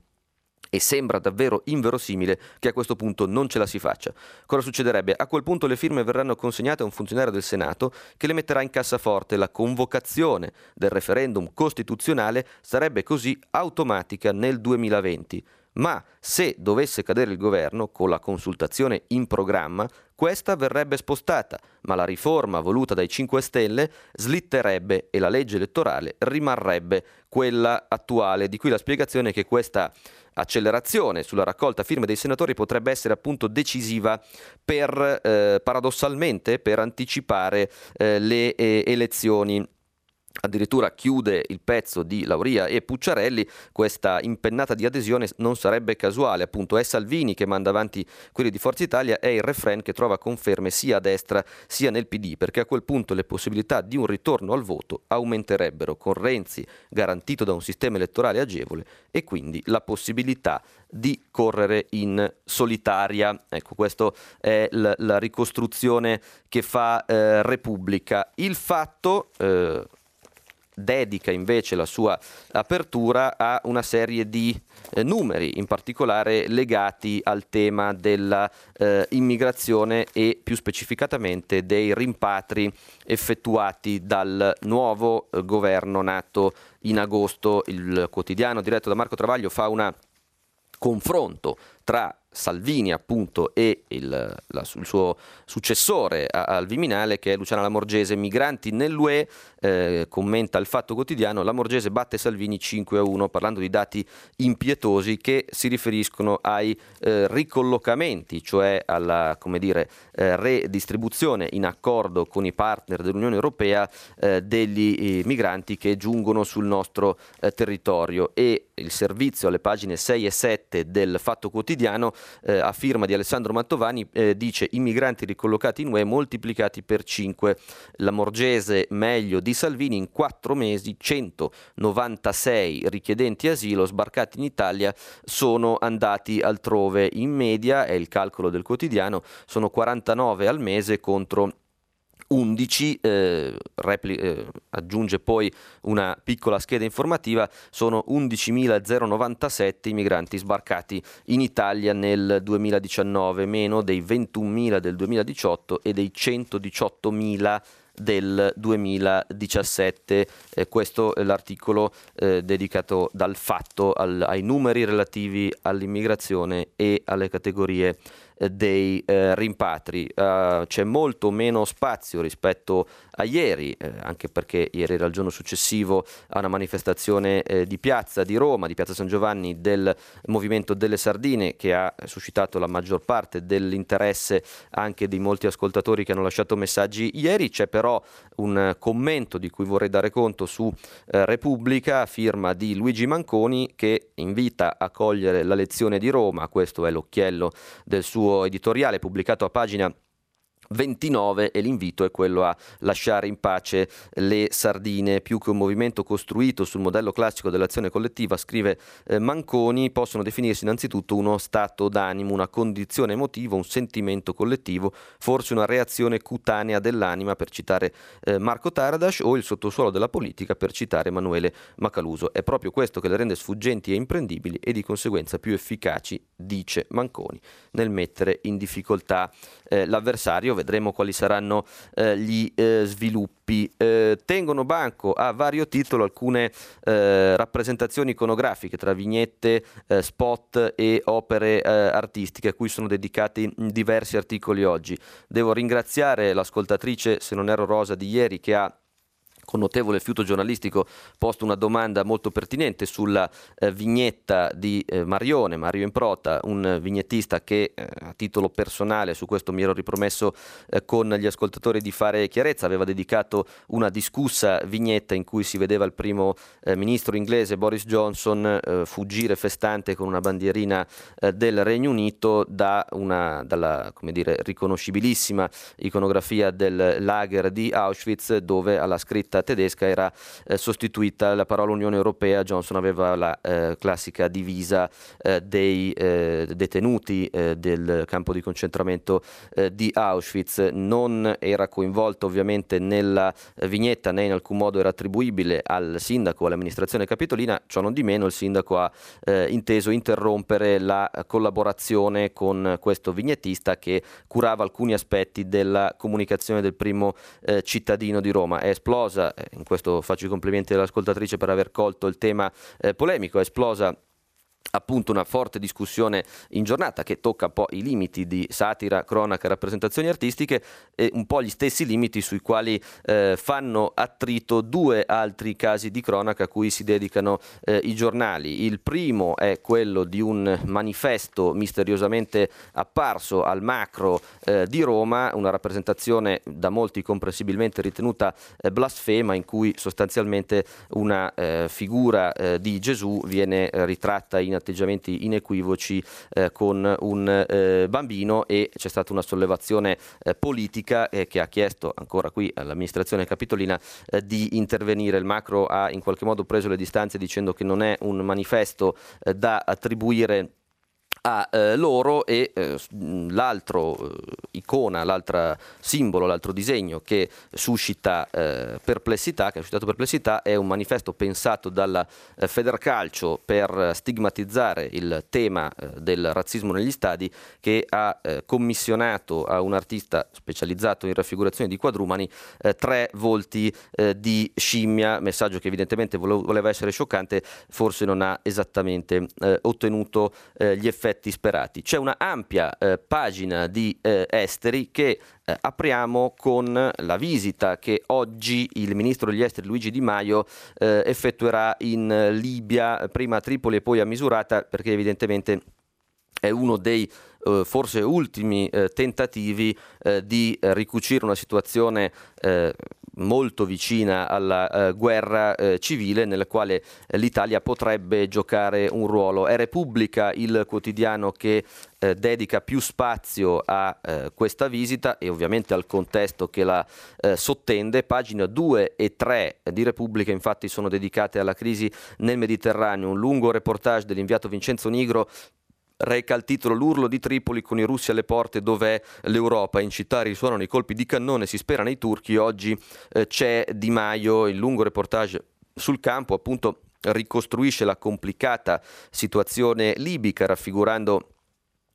e sembra davvero inverosimile che a questo punto non ce la si faccia. Cosa succederebbe? A quel punto le firme verranno consegnate a un funzionario del Senato che le metterà in cassaforte. La convocazione del referendum costituzionale sarebbe così automatica nel 2020. Ma se dovesse cadere il governo con la consultazione in programma, questa verrebbe spostata, ma la riforma voluta dai 5 Stelle slitterebbe e la legge elettorale rimarrebbe quella attuale, di cui la spiegazione che questa accelerazione sulla raccolta firme dei senatori potrebbe essere appunto decisiva per, eh, paradossalmente, per anticipare eh, le eh, elezioni addirittura chiude il pezzo di Lauria e Pucciarelli, questa impennata di adesione non sarebbe casuale, appunto è Salvini che manda avanti quelli di Forza Italia, è il refren che trova conferme sia a destra sia nel PD, perché a quel punto le possibilità di un ritorno al voto aumenterebbero con Renzi garantito da un sistema elettorale agevole e quindi la possibilità di correre in solitaria. Ecco, questa è la, ricostruzione che fa eh, Repubblica. Il fatto... Eh, dedica invece la sua apertura a una serie di eh, numeri, in particolare legati al tema dell'immigrazione eh, e più specificatamente dei rimpatri effettuati dal nuovo eh, governo nato in agosto. Il quotidiano diretto da Marco Travaglio fa un confronto tra Salvini appunto e il, la, il suo successore al Viminale che è Luciana Lamorgese, migranti nell'UE, eh, commenta il Fatto Quotidiano, Lamorgese batte Salvini 5 a 1 parlando di dati impietosi che si riferiscono ai eh, ricollocamenti, cioè alla dire, eh, redistribuzione in accordo con i partner dell'Unione Europea eh, degli eh, migranti che giungono sul nostro eh, territorio. E il servizio alle pagine 6 e 7 del Fatto Quotidiano eh, a firma di Alessandro Mantovani eh, dice i migranti ricollocati in UE moltiplicati per 5. La Morgese meglio di Salvini in 4 mesi 196 richiedenti asilo sbarcati in Italia sono andati altrove. In media, è il calcolo del quotidiano, sono 49 al mese contro 11, eh, repli- eh, aggiunge poi una piccola scheda informativa, sono 11.097 i migranti sbarcati in Italia nel 2019, meno dei 21.000 del 2018 e dei 118.000 del 2017. Eh, questo è l'articolo eh, dedicato dal fatto al, ai numeri relativi all'immigrazione e alle categorie dei eh, rimpatri. Uh, c'è molto meno spazio rispetto a ieri, eh, anche perché ieri era il giorno successivo a una manifestazione eh, di piazza di Roma, di piazza San Giovanni, del Movimento delle Sardine, che ha suscitato la maggior parte dell'interesse anche di molti ascoltatori che hanno lasciato messaggi ieri. C'è però un commento di cui vorrei dare conto su eh, Repubblica, firma di Luigi Manconi, che invita a cogliere la lezione di Roma, questo è l'occhiello del suo editoriale pubblicato a pagina 29 e l'invito è quello a lasciare in pace le sardine, più che un movimento costruito sul modello classico dell'azione collettiva, scrive eh, Manconi, possono definirsi innanzitutto uno stato d'animo, una condizione emotiva, un sentimento collettivo, forse una reazione cutanea dell'anima, per citare eh, Marco Taradash, o il sottosuolo della politica, per citare Emanuele Macaluso. È proprio questo che le rende sfuggenti e imprendibili e di conseguenza più efficaci, dice Manconi, nel mettere in difficoltà eh, l'avversario vedremo quali saranno eh, gli eh, sviluppi. Eh, tengono banco a vario titolo alcune eh, rappresentazioni iconografiche tra vignette, eh, spot e opere artistiche a cui sono dedicati diversi articoli oggi. Devo ringraziare l'ascoltatrice, se non ero Rosa, di ieri che ha con notevole fiuto giornalistico posto una domanda molto pertinente sulla eh, vignetta di eh, Marione, Mario Improta, un vignettista che eh, a titolo personale, su questo mi ero ripromesso eh, con gli ascoltatori di fare chiarezza, aveva dedicato una discussa vignetta in cui si vedeva il primo eh, ministro inglese Boris Johnson eh, fuggire festante con una bandierina del Regno Unito da una, dalla dire, riconoscibilissima iconografia del lager di Auschwitz dove alla scritta tedesca era eh, sostituita la parola Unione Europea, Johnson aveva la eh, classica divisa eh, dei eh, detenuti eh, del campo di concentramento eh, di Auschwitz, non era coinvolto ovviamente nella vignetta né in alcun modo era attribuibile al sindaco all'amministrazione capitolina, ciò non di meno il sindaco ha inteso interrompere la collaborazione con questo vignettista che curava alcuni aspetti della comunicazione del primo cittadino di Roma. È esplosa eh, in questo faccio i complimenti all'ascoltatrice per aver colto il tema eh, polemico, esplosa appunto una forte discussione in giornata che tocca un po' i limiti di satira, cronaca, rappresentazioni artistiche e un po' gli stessi limiti sui quali eh, fanno attrito due altri casi di cronaca a cui si dedicano eh, i giornali. Il primo è quello di un manifesto misteriosamente apparso al macro eh, di Roma, una rappresentazione da molti comprensibilmente ritenuta eh, blasfema in cui sostanzialmente una eh, figura eh, di Gesù viene ritratta in atteggiamenti inequivoci eh, con un eh, bambino e c'è stata una sollevazione eh, politica eh, che ha chiesto ancora qui all'amministrazione capitolina eh, di intervenire. Il macro ha in qualche modo preso le distanze dicendo che non è un manifesto eh, da attribuire a eh, loro e eh, l'altro eh, icona, l'altro simbolo, l'altro disegno che suscita eh, perplessità, che ha suscitato perplessità è un manifesto pensato dalla eh, Federcalcio per stigmatizzare il tema eh, del razzismo negli stadi che ha commissionato a un artista specializzato in raffigurazioni di quadrumani tre volti di scimmia, messaggio che evidentemente voleva essere scioccante, forse non ha esattamente ottenuto gli effetti effetti sperati. C'è una ampia eh, pagina di eh, esteri che eh, apriamo con la visita che oggi il ministro degli esteri Luigi Di Maio eh, effettuerà in Libia, prima a Tripoli e poi a Misurata, perché evidentemente è uno dei eh, forse ultimi eh, tentativi eh, di ricucire una situazione eh, molto vicina alla eh, guerra eh, civile nella quale l'Italia potrebbe giocare un ruolo. È Repubblica il quotidiano che eh, dedica più spazio a eh, questa visita e ovviamente al contesto che la eh, sottende. Pagina 2 e 3 di Repubblica infatti sono dedicate alla crisi nel Mediterraneo, un lungo reportage dell'inviato Vincenzo Nigro reca il titolo L'urlo di Tripoli con i russi alle porte dov'è l'Europa. In città risuonano i colpi di cannone, si spera nei turchi. Oggi eh, c'è Di Maio, il lungo reportage sul campo appunto ricostruisce la complicata situazione libica raffigurando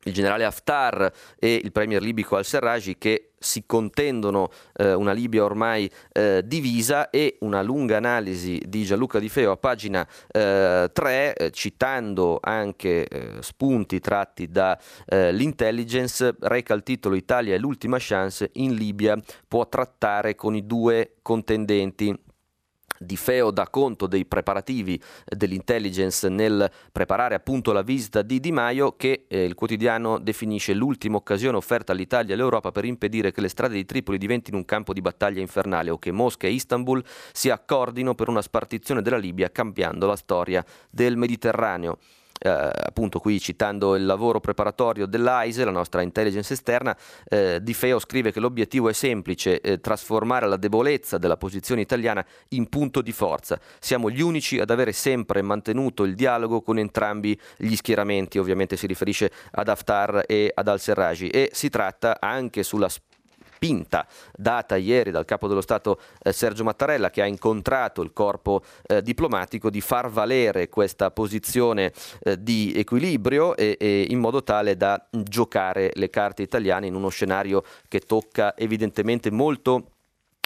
il generale Haftar e il premier libico al-Serraj che si contendono eh, una Libia ormai eh, divisa e una lunga analisi di Gianluca Di Feo a pagina eh, 3 eh, citando anche eh, spunti tratti dall'intelligence reca il titolo Italia è l'ultima chance in Libia può trattare con i due contendenti di Feo dà conto dei preparativi dell'intelligence nel preparare appunto la visita di Di Maio che eh, il quotidiano definisce l'ultima occasione offerta all'Italia e all'Europa per impedire che le strade di Tripoli diventino un campo di battaglia infernale o che Mosca e Istanbul si accordino per una spartizione della Libia cambiando la storia del Mediterraneo eh, appunto qui citando il lavoro preparatorio dell'AISE, la nostra intelligence esterna, eh, Di Feo scrive che l'obiettivo è semplice, eh, trasformare la debolezza della posizione italiana in punto di forza. Siamo gli unici ad avere sempre mantenuto il dialogo con entrambi gli schieramenti, ovviamente si riferisce ad Haftar e ad al-Serraj e si tratta anche sulla spinta data ieri dal capo dello Stato eh, Sergio Mattarella che ha incontrato il corpo eh, diplomatico di far valere questa posizione eh, di equilibrio e, e in modo tale da giocare le carte italiane in uno scenario che tocca evidentemente molto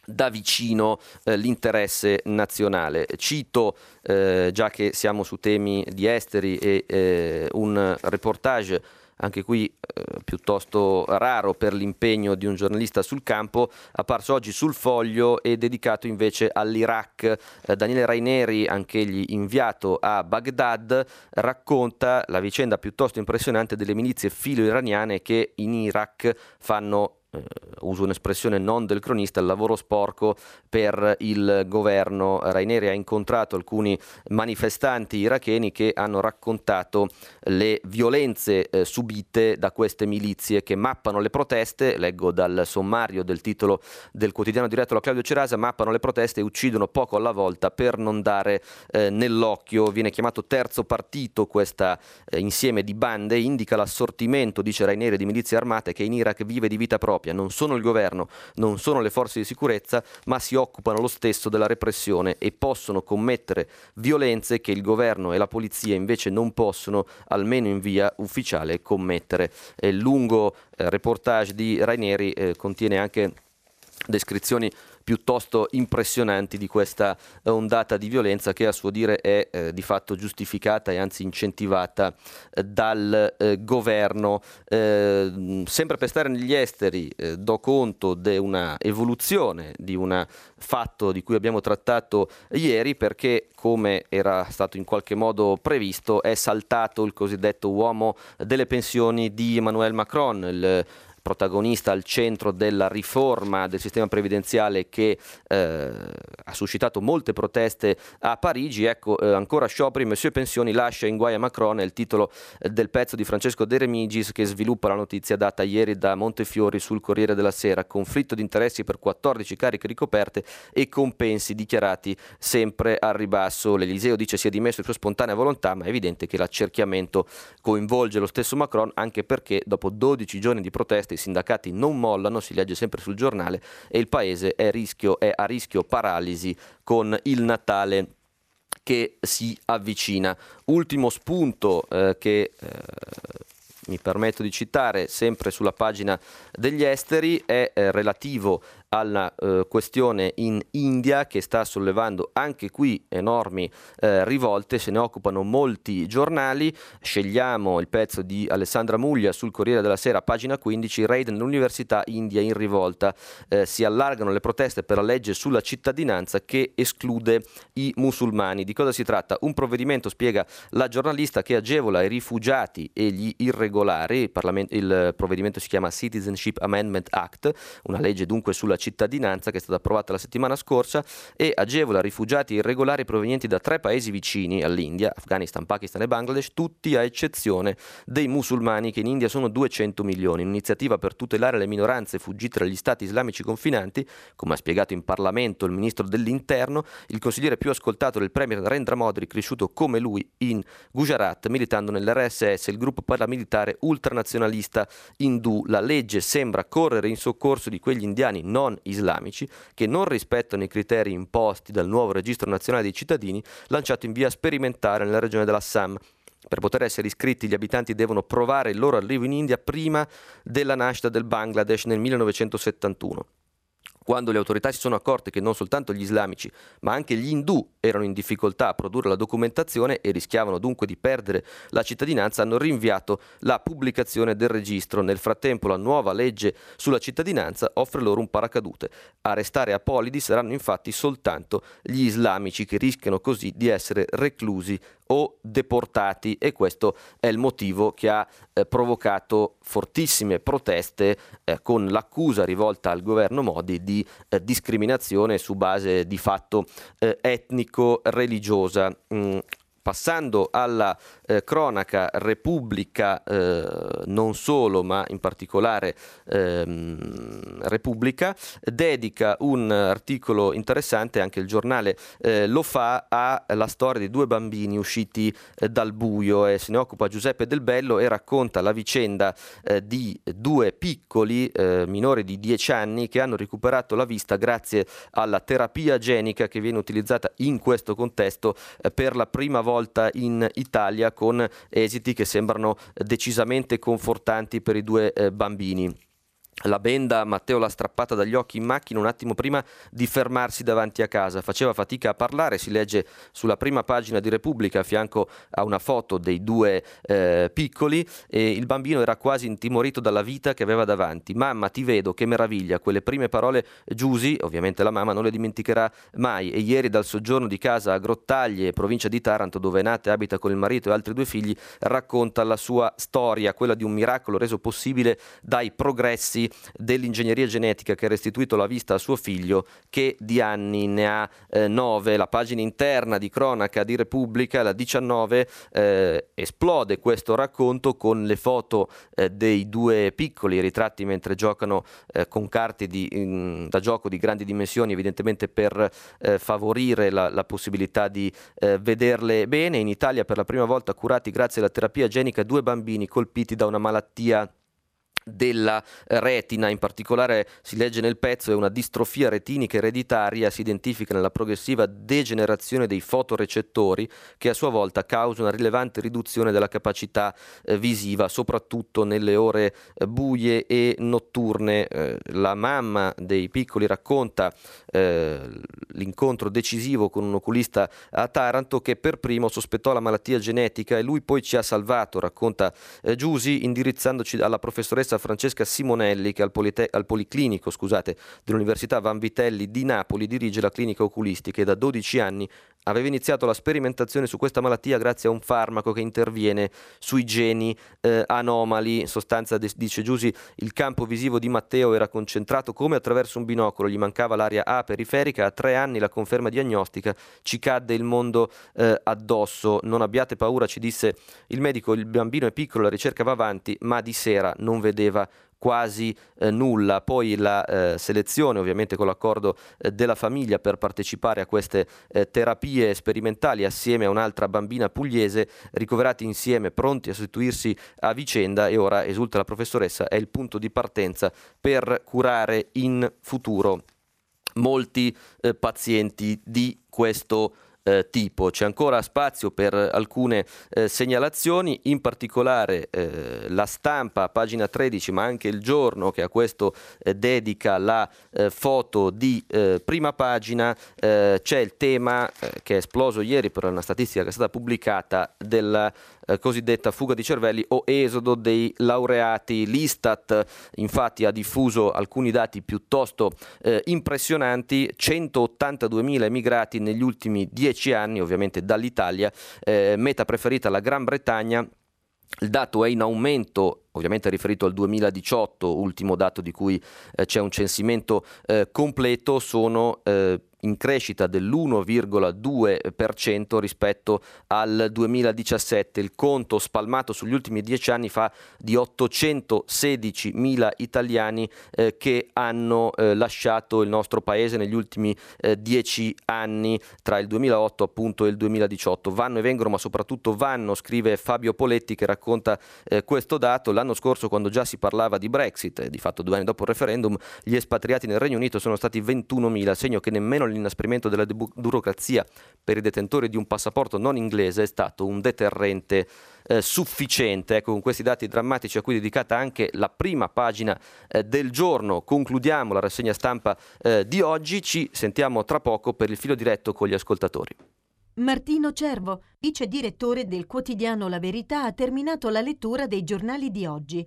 da vicino eh, l'interesse nazionale. Cito, eh, già che siamo su temi di esteri, e, eh, un reportage anche qui eh, piuttosto raro per l'impegno di un giornalista sul campo, apparso oggi sul foglio e dedicato invece all'Iraq. Eh, Daniele Raineri, anch'egli inviato a Baghdad, racconta la vicenda piuttosto impressionante delle milizie filo-iraniane che in Iraq fanno eh, uso un'espressione non del cronista, il lavoro sporco per il governo. Raineri ha incontrato alcuni manifestanti iracheni che hanno raccontato le violenze eh, subite da queste milizie che mappano le proteste, leggo dal sommario del titolo del quotidiano diretto da Claudio Cerasa, mappano le proteste e uccidono poco alla volta per non dare eh, nell'occhio. Viene chiamato terzo partito questo eh, insieme di bande, indica l'assortimento, dice Raineri, di milizie armate che in Iraq vive di vita propria propria, non sono il governo, non sono le forze di sicurezza, ma si occupano lo stesso della repressione e possono commettere violenze che il governo e la polizia invece non possono, almeno in via ufficiale, commettere. Il lungo eh, reportage di Rainieri eh, contiene anche descrizioni piuttosto impressionanti di questa ondata di violenza che a suo dire è eh, di fatto giustificata e anzi incentivata eh, dal eh, governo. Eh, sempre per stare negli esteri eh, do conto di una evoluzione di un fatto di cui abbiamo trattato ieri perché come era stato in qualche modo previsto è saltato il cosiddetto uomo delle pensioni di Emmanuel Macron, il protagonista al centro della riforma del sistema previdenziale che eh, ha suscitato molte proteste a Parigi. Ecco, eh, ancora scioperi, Monsieur Pensioni lascia in guai a Macron è il titolo eh, del pezzo di Francesco De Remigis che sviluppa la notizia data ieri da Montefiori sul Corriere della Sera. Conflitto di interessi per 14 cariche ricoperte e compensi dichiarati sempre al ribasso. L'Eliseo dice si è dimesso di sua spontanea volontà, ma è evidente che l'accerchiamento coinvolge lo stesso Macron anche perché dopo 12 giorni di proteste i sindacati non mollano, si legge sempre sul giornale, e il paese è, rischio, è a rischio paralisi con il Natale che si avvicina. Ultimo spunto eh, che eh, mi permetto di citare sempre sulla pagina degli esteri è eh, relativo alla eh, questione in India che sta sollevando anche qui enormi eh, rivolte, se ne occupano molti giornali, scegliamo il pezzo di Alessandra Muglia sul Corriere della Sera, pagina 15, raid nell'università India in rivolta, eh, si allargano le proteste per la legge sulla cittadinanza che esclude i musulmani. Di cosa si tratta? Un provvedimento, spiega la giornalista, che agevola i rifugiati e gli irregolari, il, il provvedimento si chiama Citizenship Amendment Act, una legge dunque sulla cittadinanza che è stata approvata la settimana scorsa e agevola rifugiati irregolari provenienti da tre paesi vicini all'India, Afghanistan, Pakistan e Bangladesh, tutti a eccezione dei musulmani che in India sono 200 milioni. Un'iniziativa per tutelare le minoranze fuggite dagli stati islamici confinanti, come ha spiegato in Parlamento il ministro dell'Interno, il consigliere più ascoltato del premier Narendra Modi, cresciuto come lui in Gujarat, militando nell'RSS, il gruppo paramilitare ultranazionalista indù. La legge sembra correre in soccorso di quegli indiani non non islamici che non rispettano i criteri imposti dal nuovo registro nazionale dei cittadini lanciato in via sperimentale nella regione dell'Assam. Per poter essere iscritti gli abitanti devono provare il loro arrivo in India prima della nascita del Bangladesh nel 1971 quando le autorità si sono accorte che non soltanto gli islamici, ma anche gli indù erano in difficoltà a produrre la documentazione e rischiavano dunque di perdere la cittadinanza, hanno rinviato la pubblicazione del registro. Nel frattempo la nuova legge sulla cittadinanza offre loro un paracadute. A restare apolidi saranno infatti soltanto gli islamici che rischiano così di essere reclusi o deportati e questo è il motivo che ha eh, provocato fortissime proteste eh, con l'accusa rivolta al governo Modi di eh, discriminazione su base di fatto eh, etnico-religiosa. Mm, Passando alla eh, cronaca Repubblica, eh, non solo, ma in particolare ehm, Repubblica, dedica un articolo interessante, anche il giornale eh, lo fa, alla storia di due bambini usciti eh, dal buio e se ne occupa Giuseppe Del Bello e racconta la vicenda eh, di due piccoli eh, minori di 10 anni che hanno recuperato la vista grazie alla terapia genica che viene utilizzata in questo contesto per la prima volta volta in Italia con esiti che sembrano decisamente confortanti per i due eh, bambini. La benda Matteo l'ha strappata dagli occhi in macchina un attimo prima di fermarsi davanti a casa. Faceva fatica a parlare, si legge sulla prima pagina di Repubblica a fianco a una foto dei due eh, piccoli e il bambino era quasi intimorito dalla vita che aveva davanti. Mamma, ti vedo, che meraviglia. Quelle prime parole Giusi, ovviamente la mamma, non le dimenticherà mai. E ieri dal soggiorno di casa a Grottaglie, provincia di Taranto, dove è nata e abita con il marito e altri due figli, racconta la sua storia, quella di un miracolo reso possibile dai progressi dell'ingegneria genetica che ha restituito la vista a suo figlio che di anni ne ha eh, 9. La pagina interna di cronaca di Repubblica, la 19, eh, esplode questo racconto con le foto eh, dei due piccoli ritratti mentre giocano eh, con carte di, in, da gioco di grandi dimensioni, evidentemente per eh, favorire la, la, possibilità di eh, vederle bene. In Italia per la prima volta curati grazie alla terapia genica due bambini colpiti da una malattia della retina, in particolare si legge nel pezzo è una distrofia retinica ereditaria, si identifica nella progressiva degenerazione dei fotorecettori che a sua volta causa una rilevante riduzione della capacità eh, visiva, soprattutto nelle ore eh, buie e notturne. Eh, la mamma dei piccoli racconta eh, l'incontro decisivo con un oculista a Taranto che per primo sospettò la malattia genetica e lui poi ci ha salvato, racconta eh, Giusi, indirizzandoci alla professoressa dottoressa Francesca Simonelli che al, Polite- al Policlinico scusate, dell'Università Vanvitelli di Napoli dirige la clinica oculistica e da 12 anni aveva iniziato la sperimentazione su questa malattia grazie a un farmaco che interviene sui geni eh, anomali. In sostanza, dice Giusi, il campo visivo di Matteo era concentrato come attraverso un binocolo, gli mancava l'area A periferica. A tre anni la conferma diagnostica ci cadde il mondo eh, addosso. Non abbiate paura, ci disse il medico, il bambino è piccolo, la ricerca va avanti, ma di sera non vedeva quasi eh, nulla. Poi la eh, selezione, ovviamente con l'accordo eh, della famiglia, per partecipare a queste eh, terapie sperimentali assieme a un'altra bambina pugliese, ricoverati insieme, pronti a sostituirsi a vicenda e ora, esulta la professoressa, è il punto di partenza per curare in futuro molti eh, pazienti di questo eh, tipo. C'è ancora spazio per alcune eh, segnalazioni, in particolare eh, la stampa, pagina 13, ma anche il giorno che a questo eh, dedica la eh, foto di eh, prima pagina. c'è il tema che è esploso ieri per una statistica che è stata pubblicata della eh, cosiddetta fuga di cervelli o esodo dei laureati. L'Istat infatti ha diffuso alcuni dati piuttosto eh, impressionanti, 182.000 emigrati negli ultimi dieci anni, ovviamente dall'Italia, eh, meta preferita la Gran Bretagna. Il dato è in aumento ovviamente riferito al 2018, ultimo dato di cui eh, c'è un censimento eh, completo, sono eh, in crescita dell'1,2% rispetto al 2017. Il conto spalmato sugli ultimi dieci anni fa di 816.000 italiani eh, che hanno eh, lasciato il nostro paese negli ultimi eh, dieci anni tra il 2008 appunto e il 2018. Vanno e vengono, ma soprattutto vanno, scrive Fabio Poletti che racconta eh, questo dato. L'anno scorso, quando già si parlava di Brexit, di fatto due anni dopo il referendum, gli espatriati nel Regno Unito sono stati 21.000, segno che nemmeno all'inasprimento della de- burocrazia per i detentori di un passaporto non inglese è stato un deterrente eh, sufficiente. Ecco, con questi dati drammatici a cui è dedicata anche la prima pagina eh, del giorno, concludiamo la rassegna stampa eh, di oggi. Ci sentiamo tra poco per il filo diretto con gli ascoltatori. Martino Cervo, vice direttore del quotidiano La Verità, ha terminato la lettura dei giornali di oggi.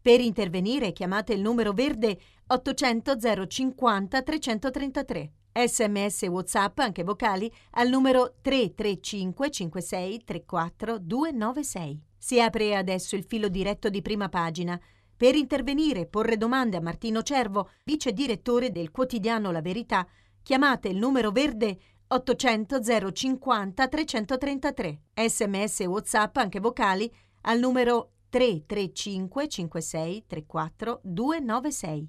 Per intervenire chiamate il numero verde 800 050 333. Sms WhatsApp, anche vocali, al numero 335 56 34 296. Si apre adesso il filo diretto di prima pagina. Per intervenire e porre domande a Martino Cervo, vice direttore del quotidiano La Verità, chiamate il numero verde 800 050 333. Sms WhatsApp, anche vocali, al numero 335 56 34 296.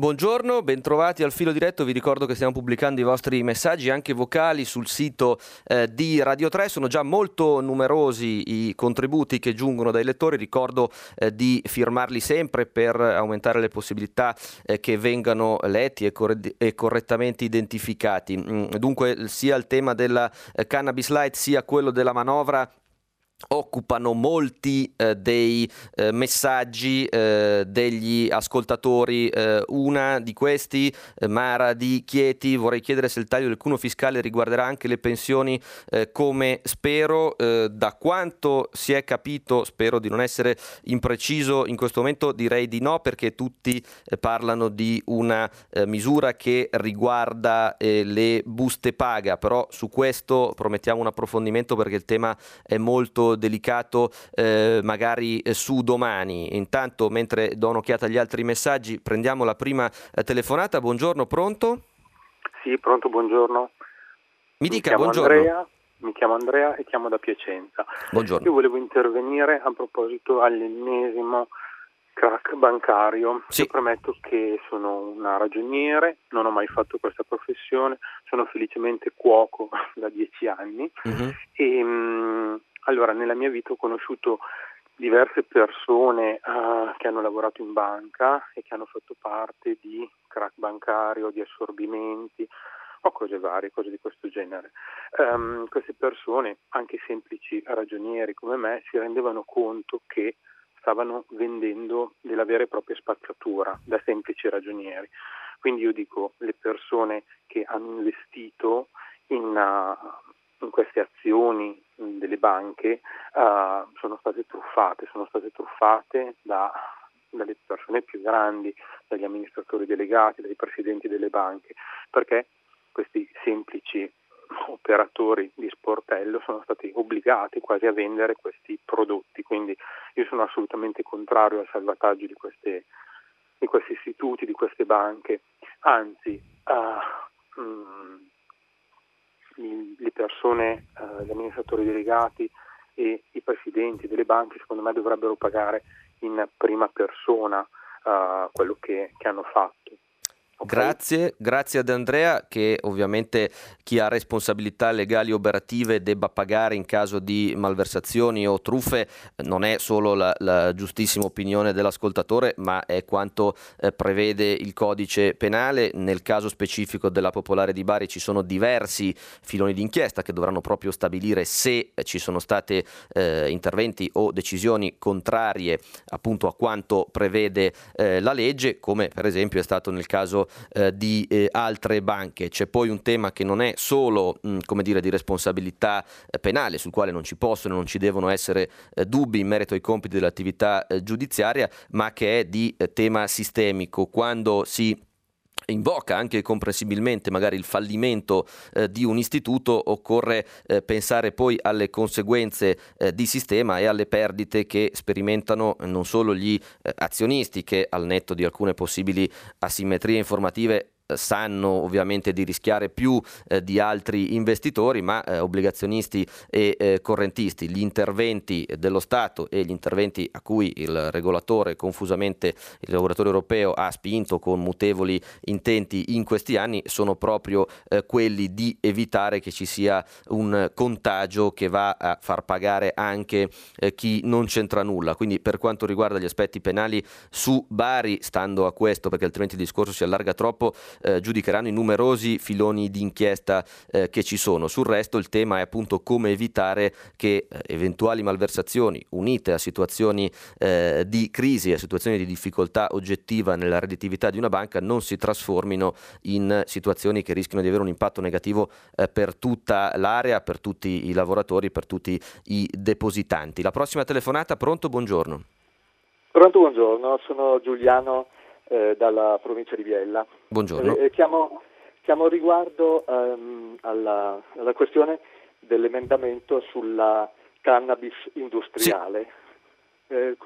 Buongiorno, bentrovati al filo diretto, vi ricordo che stiamo pubblicando i vostri messaggi anche vocali sul sito eh, di Radio 3, sono già molto numerosi i contributi che giungono dai lettori, ricordo eh, di firmarli sempre per aumentare le possibilità eh, che vengano letti e, corre- e correttamente identificati. Mm, dunque sia il tema della eh, cannabis light sia quello della manovra occupano molti eh, dei eh, messaggi eh, degli ascoltatori. Eh, una di questi, eh, Mara di Chieti, vorrei chiedere se il taglio del cuno fiscale riguarderà anche le pensioni eh, come spero. da quanto si è capito, spero di non essere impreciso in questo momento, direi di no perché tutti parlano di una misura che riguarda le buste paga, però su questo promettiamo un approfondimento perché il tema è molto delicato eh, magari eh, su domani. Intanto, mentre do un'occhiata agli altri messaggi, prendiamo la prima eh, telefonata. Buongiorno, pronto? Sì, pronto, buongiorno. Mi, Mi dica, buongiorno. Andrea, mi chiamo Andrea e chiamo da Piacenza. Buongiorno. Io volevo intervenire a proposito all'ennesimo crack bancario. Sì. Io premetto che sono una ragioniere, non ho mai fatto questa professione, sono felicemente cuoco da dieci anni uh-huh. e mh, allora, nella mia vita ho conosciuto diverse persone uh, che hanno lavorato in banca e che hanno fatto parte di crack bancario, di assorbimenti o cose varie, cose di questo genere. Um, queste persone, anche semplici ragionieri come me, si rendevano conto che stavano vendendo della vera e propria spazzatura da semplici ragionieri. Quindi io dico le persone che hanno investito in, uh, in queste azioni delle banche uh, sono state truffate, sono state truffate da, dalle persone più grandi, dagli amministratori delegati, dai presidenti delle banche, perché questi semplici operatori di sportello sono stati obbligati quasi a vendere questi prodotti, quindi io sono assolutamente contrario al salvataggio di, queste, di questi istituti, di queste banche, anzi uh, mh, le persone, eh, gli amministratori delegati e i presidenti delle banche secondo me dovrebbero pagare in prima persona eh, quello che, che hanno fatto. Grazie, grazie ad Andrea che ovviamente chi ha responsabilità legali operative debba pagare in caso di malversazioni o truffe non è solo la, la giustissima opinione dell'ascoltatore ma è quanto eh, prevede il codice penale. Nel caso specifico della Popolare di Bari ci sono diversi filoni d'inchiesta che dovranno proprio stabilire se ci sono stati eh, interventi o decisioni contrarie appunto a quanto prevede eh, la legge come per esempio è stato nel caso eh, di eh, altre banche. C'è poi un tema che non è solo mh, come dire, di responsabilità eh, penale, sul quale non ci possono e non ci devono essere eh, dubbi in merito ai compiti dell'attività eh, giudiziaria, ma che è di tema sistemico. Quando si invoca anche comprensibilmente magari il fallimento eh, di un istituto, occorre eh, pensare poi alle conseguenze eh, di sistema e alle perdite che sperimentano non solo gli eh, azionisti che al netto di alcune possibili asimmetrie informative sanno ovviamente di rischiare più eh, di altri investitori, ma eh, obbligazionisti e eh, correntisti. Gli interventi dello Stato e gli interventi a cui il regolatore, confusamente il regolatore europeo, ha spinto con mutevoli intenti in questi anni sono proprio eh, quelli di evitare che ci sia un contagio che va a far pagare anche eh, chi non c'entra nulla. Quindi per quanto riguarda gli aspetti penali su Bari, stando a questo, perché altrimenti il discorso si allarga troppo, eh, giudicheranno i numerosi filoni di inchiesta eh, che ci sono. Sul resto il tema è appunto come evitare che eh, eventuali malversazioni unite a situazioni eh, di crisi, a situazioni di difficoltà oggettiva nella redditività di una banca non si trasformino in situazioni che rischiano di avere un impatto negativo eh, per tutta l'area, per tutti i lavoratori, per tutti i depositanti. La prossima telefonata, pronto? Buongiorno. Pronto, buongiorno, sono Giuliano eh, dalla provincia di Biella. Buongiorno. Eh, chiamo, chiamo, riguardo ehm, alla, alla, questione dell'emendamento sulla cannabis industriale. Sì. Eh,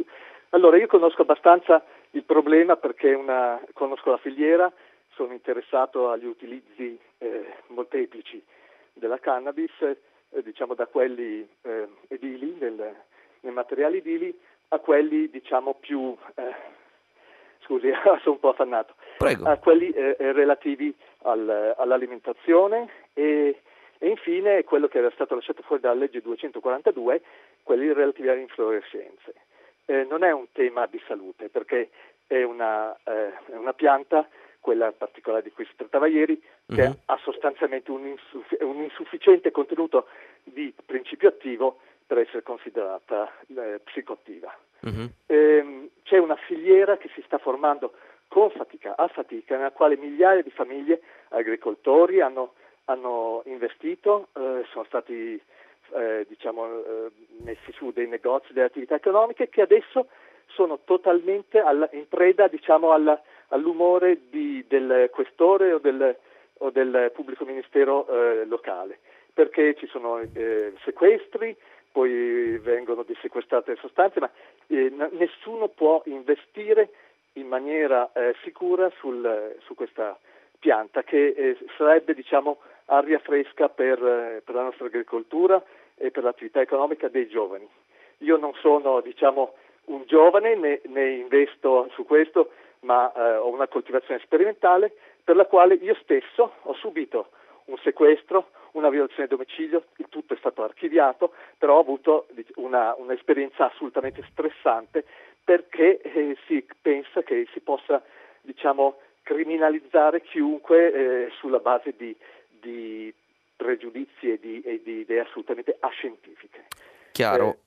allora, io conosco abbastanza il problema perché una, conosco la filiera, sono interessato agli utilizzi eh, molteplici della cannabis, eh, diciamo da quelli eh, edili, nel, nei materiali edili, a quelli diciamo più scusi, sono un po' affannato, Prego. a quelli eh, eh, relativi al, all'alimentazione e, e, infine quello che era stato lasciato fuori dalla legge 242, quelli relativi alle inflorescenze. Eh, non è un tema di salute perché è una, eh, è una pianta, quella particolare di cui si trattava ieri, che uh-huh. ha sostanzialmente un, insuff- un insufficiente contenuto di principio attivo per essere considerata eh, psicoattiva. Uh-huh. Ehm, c'è una filiera che si sta formando con fatica, a fatica, nella quale migliaia di famiglie, agricoltori hanno, hanno investito, eh, sono stati eh, diciamo, eh, messi su dei negozi, delle attività economiche che adesso sono totalmente alla, in preda diciamo, alla, all'umore di, del questore o del, o del pubblico ministero eh, locale, perché ci sono eh, sequestri, poi vengono dissequestrate le sostanze, ma eh, nessuno può investire in maniera eh, sicura sul, su questa pianta che eh, sarebbe diciamo, aria fresca per, eh, per, la nostra agricoltura e per l'attività economica dei giovani. Io non sono diciamo, un giovane né, né, investo su questo, ma eh, ho una coltivazione sperimentale per la quale io stesso ho subito un sequestro, una violazione di domicilio, il tutto è stato archiviato, però ho avuto una, un'esperienza assolutamente stressante perché eh, si pensa che si possa diciamo, criminalizzare chiunque eh, sulla base di, di pregiudizi e di, e di, idee assolutamente ascientifiche. Chiaro. Eh,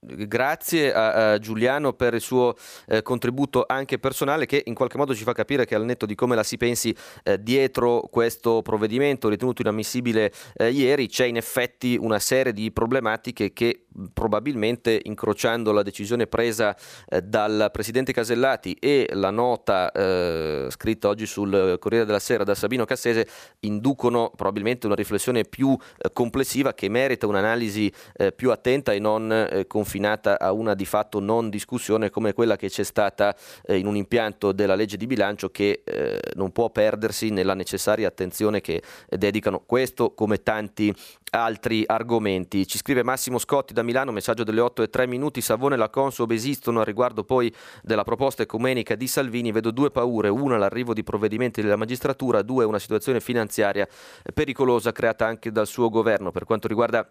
Grazie a, a, Giuliano per il suo eh, contributo anche personale che in qualche modo ci fa capire che al netto di come la si pensi eh, dietro questo provvedimento ritenuto inammissibile eh, ieri c'è in effetti una serie di problematiche che probabilmente incrociando la decisione presa eh, dal Presidente Casellati e la nota eh, scritta oggi sul Corriere della Sera da Sabino Cassese inducono probabilmente una riflessione più eh, complessiva che merita un'analisi più attenta e non confusa confinata a una di fatto non discussione come quella che c'è stata eh, in un impianto della legge di bilancio che eh, non può perdersi nella necessaria attenzione che dedicano questo come tanti altri argomenti. Ci scrive Massimo Scotti da Milano, messaggio delle 8 e 3 minuti, Savone e la Consob esistono a riguardo poi della proposta ecumenica di Salvini, vedo due paure, una l'arrivo di provvedimenti della magistratura, due una situazione finanziaria pericolosa creata anche dal suo governo. Per quanto riguarda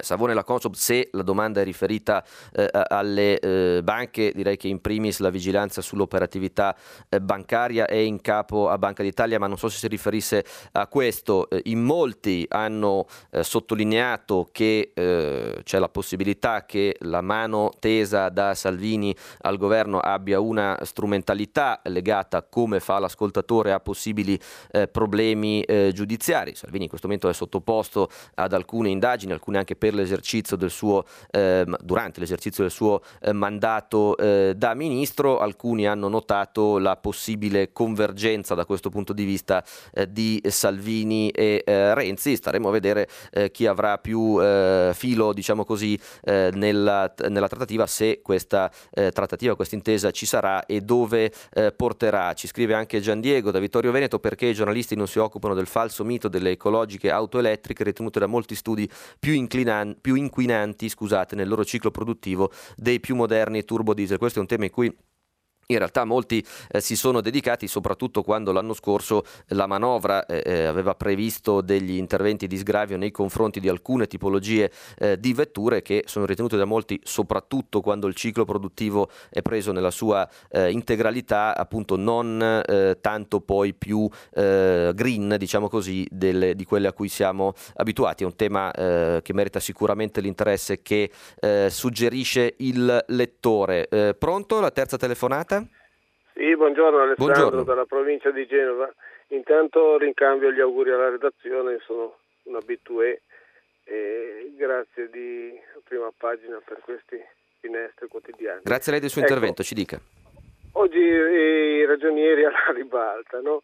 Savone e la Consob, se la domanda è riferita eh, alle eh, banche, direi che in primis la vigilanza sull'operatività eh, bancaria è in capo a Banca d'Italia, ma non so se si riferisse a questo. Eh, in molti hanno eh, sottolineato che c'è la possibilità che la mano tesa da Salvini al governo abbia una strumentalità legata, come fa l'ascoltatore, a possibili problemi giudiziari. Salvini in questo momento è sottoposto ad alcune indagini, alcune anche per l'esercizio del suo, eh, durante l'esercizio del suo eh, mandato eh, da ministro. Alcuni hanno notato la possibile convergenza da questo punto di vista eh, di Salvini e eh, Renzi. Staremo a vedere chi avrà più filo, diciamo così, nella, nella, trattativa, se questa trattativa, questa intesa ci sarà e dove porterà. Ci scrive anche Gian Diego da Vittorio Veneto perché i giornalisti non si occupano del falso mito delle ecologiche auto elettriche ritenute da molti studi più, inclinan- più inquinanti scusate, nel loro ciclo produttivo dei più moderni turbo diesel. Questo è un tema in cui in realtà molti eh, si sono dedicati, soprattutto quando l'anno scorso la manovra eh, eh, aveva previsto degli interventi di sgravio nei confronti di alcune tipologie eh, di vetture che sono ritenute da molti, soprattutto quando il ciclo produttivo è preso nella sua eh, integralità, appunto non eh, tanto poi più green, diciamo così, delle, di quelle a cui siamo abituati. È un tema che merita sicuramente l'interesse che suggerisce il lettore. pronto? La terza telefonata? Sì, buongiorno Alessandro buongiorno. dalla provincia di Genova. Intanto rincambio gli auguri alla redazione, sono un abitué e grazie di prima pagina per questi finestre quotidiane. Grazie a lei del suo ecco, intervento, ci dica. Oggi i ragionieri alla ribalta, no?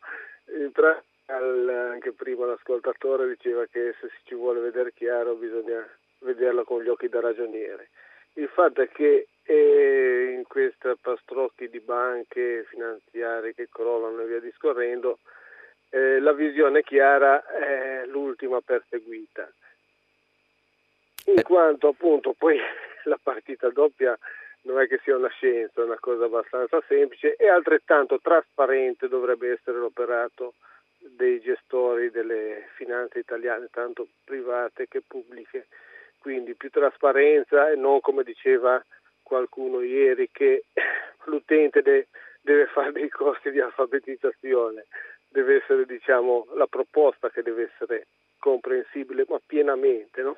anche prima l'ascoltatore diceva che se ci vuole vedere chiaro bisogna vederlo con gli occhi da ragioniere. Il fatto è che eh, in questa pastrocchi di banche finanziarie che crollano e via discorrendo, eh, la visione chiara è l'ultima perseguita. In eh. quanto appunto poi la partita doppia non è che sia una scienza, è una cosa abbastanza semplice e altrettanto trasparente dovrebbe essere l'operato dei gestori delle finanze italiane, tanto private che pubbliche quindi più trasparenza e non come diceva qualcuno ieri che l'utente de- deve fare dei corsi di alfabetizzazione, deve essere diciamo, la proposta che deve essere comprensibile ma pienamente, no?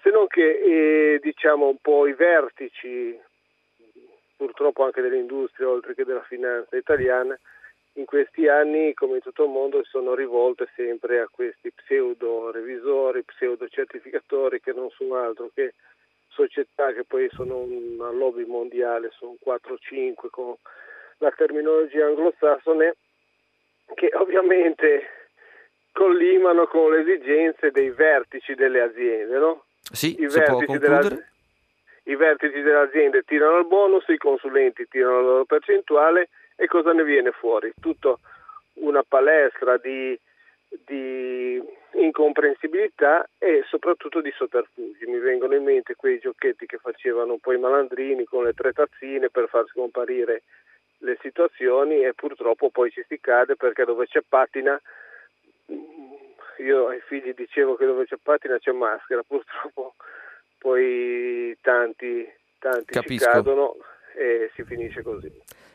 se non che eh, diciamo un po' i vertici purtroppo anche dell'industria oltre che della finanza italiana in questi anni, come in tutto il mondo, si sono rivolte sempre a questi pseudo revisori, pseudo certificatori che non sono altro che società che poi sono una lobby mondiale, sono 4-5 con la terminologia anglosassone, che ovviamente collimano con le esigenze dei vertici delle aziende. No? Sì, I, vertici della, I vertici delle aziende tirano il bonus, i consulenti tirano la loro percentuale e cosa ne viene fuori? Tutta una palestra di, di incomprensibilità e soprattutto di sotterfugi. Mi vengono in mente quei giochetti che facevano poi i malandrini con le tre tazzine per far scomparire le situazioni e purtroppo poi ci si cade perché dove c'è patina io ai figli dicevo che dove c'è patina c'è maschera, purtroppo poi tanti, tanti ci cadono e si finisce così.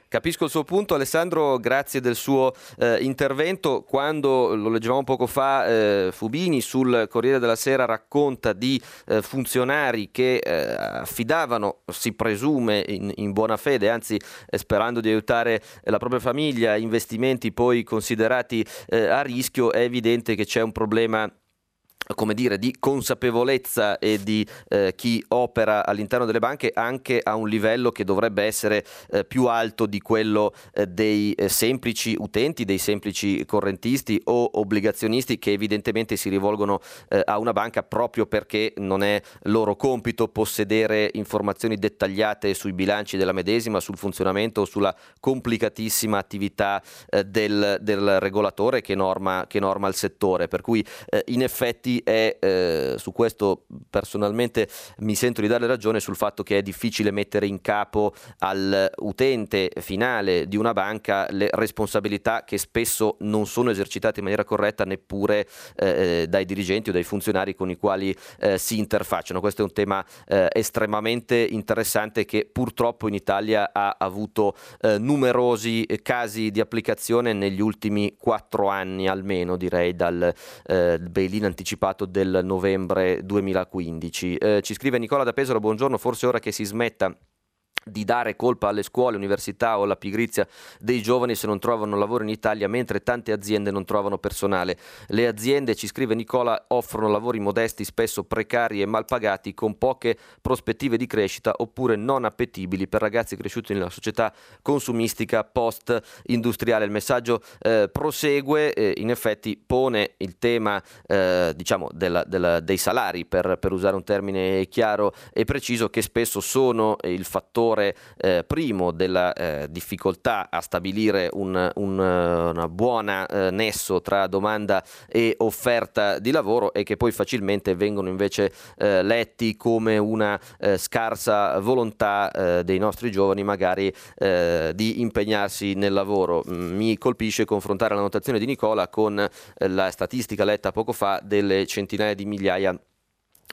Capisco il suo punto, Alessandro, grazie del suo eh, intervento. Quando lo leggevamo poco fa, eh, Fubini sul Corriere della Sera racconta di eh, funzionari che eh, affidavano, si presume in, in buona fede, anzi eh, sperando di aiutare la propria famiglia, investimenti poi considerati eh, a rischio, è evidente che c'è un problema come dire, di consapevolezza e di eh, chi opera all'interno delle banche anche a un livello che dovrebbe essere eh, più alto di quello eh, dei eh, semplici utenti, dei semplici correntisti o obbligazionisti che evidentemente si rivolgono eh, a una banca proprio perché non è loro compito possedere informazioni dettagliate sui bilanci della medesima, sul funzionamento o sulla complicatissima attività eh, del, del, regolatore che norma, che norma, il settore. Per cui in effetti è, eh, su questo personalmente mi sento di dare ragione sul fatto che è difficile mettere in capo all'utente finale di una banca le responsabilità che spesso non sono esercitate in maniera corretta neppure eh, dai dirigenti o dai funzionari con i quali eh, si interfacciano. Questo è un tema eh, estremamente interessante che purtroppo in Italia ha avuto eh, numerosi casi di applicazione negli ultimi quattro anni almeno direi dal eh, bail-in anticipato anticipato del novembre 2015. Eh, ci scrive Nicola da Pesaro, buongiorno, forse ora che si smetta di dare colpa alle scuole, università o alla pigrizia dei giovani se non trovano lavoro in Italia, mentre tante aziende non trovano personale. Le aziende, ci scrive Nicola, offrono lavori modesti, spesso precari e mal pagati, con poche prospettive di crescita oppure non appetibili per ragazzi cresciuti nella società consumistica post-industriale. Il messaggio eh, prosegue, eh, in effetti pone il tema eh, diciamo della, della, dei salari, per, per usare un termine chiaro e preciso, che spesso sono il fattore fattore eh, primo della eh, difficoltà a stabilire un, un una buona eh, nesso tra domanda e offerta di lavoro e che poi facilmente vengono invece eh, letti come una eh, scarsa volontà eh, dei nostri giovani magari di impegnarsi nel lavoro. Mm, mi colpisce confrontare la notazione di Nicola con la statistica letta poco fa delle centinaia di migliaia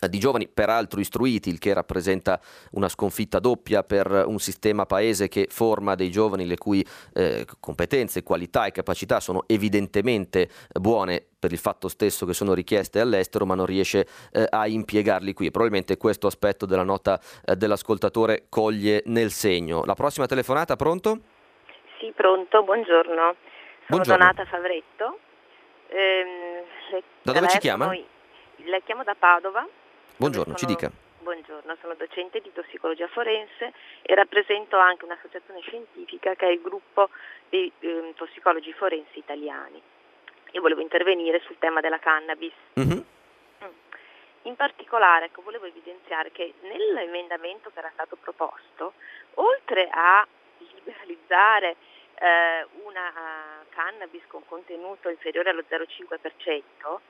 di giovani peraltro istruiti, il che rappresenta una sconfitta doppia per un sistema paese che forma dei giovani le cui eh, competenze, qualità e capacità sono evidentemente buone per il fatto stesso che sono richieste all'estero, ma non riesce eh, a impiegarli qui. Probabilmente questo aspetto della nota eh, dell'ascoltatore coglie nel segno. La prossima telefonata, pronto? Sì, pronto, buongiorno. Sono buongiorno. Donata Favretto. Ehm, da dove ci chiama? Noi, la chiamo da Padova Buongiorno, sono, ci dica. Buongiorno, sono docente di tossicologia forense e rappresento anche un'associazione scientifica che è il gruppo dei eh, tossicologi forensi italiani. Io volevo intervenire sul tema della cannabis. Mm-hmm. In particolare ecco, volevo evidenziare che nell'emendamento che era stato proposto, oltre a liberalizzare eh, una cannabis con contenuto inferiore allo 0,5%,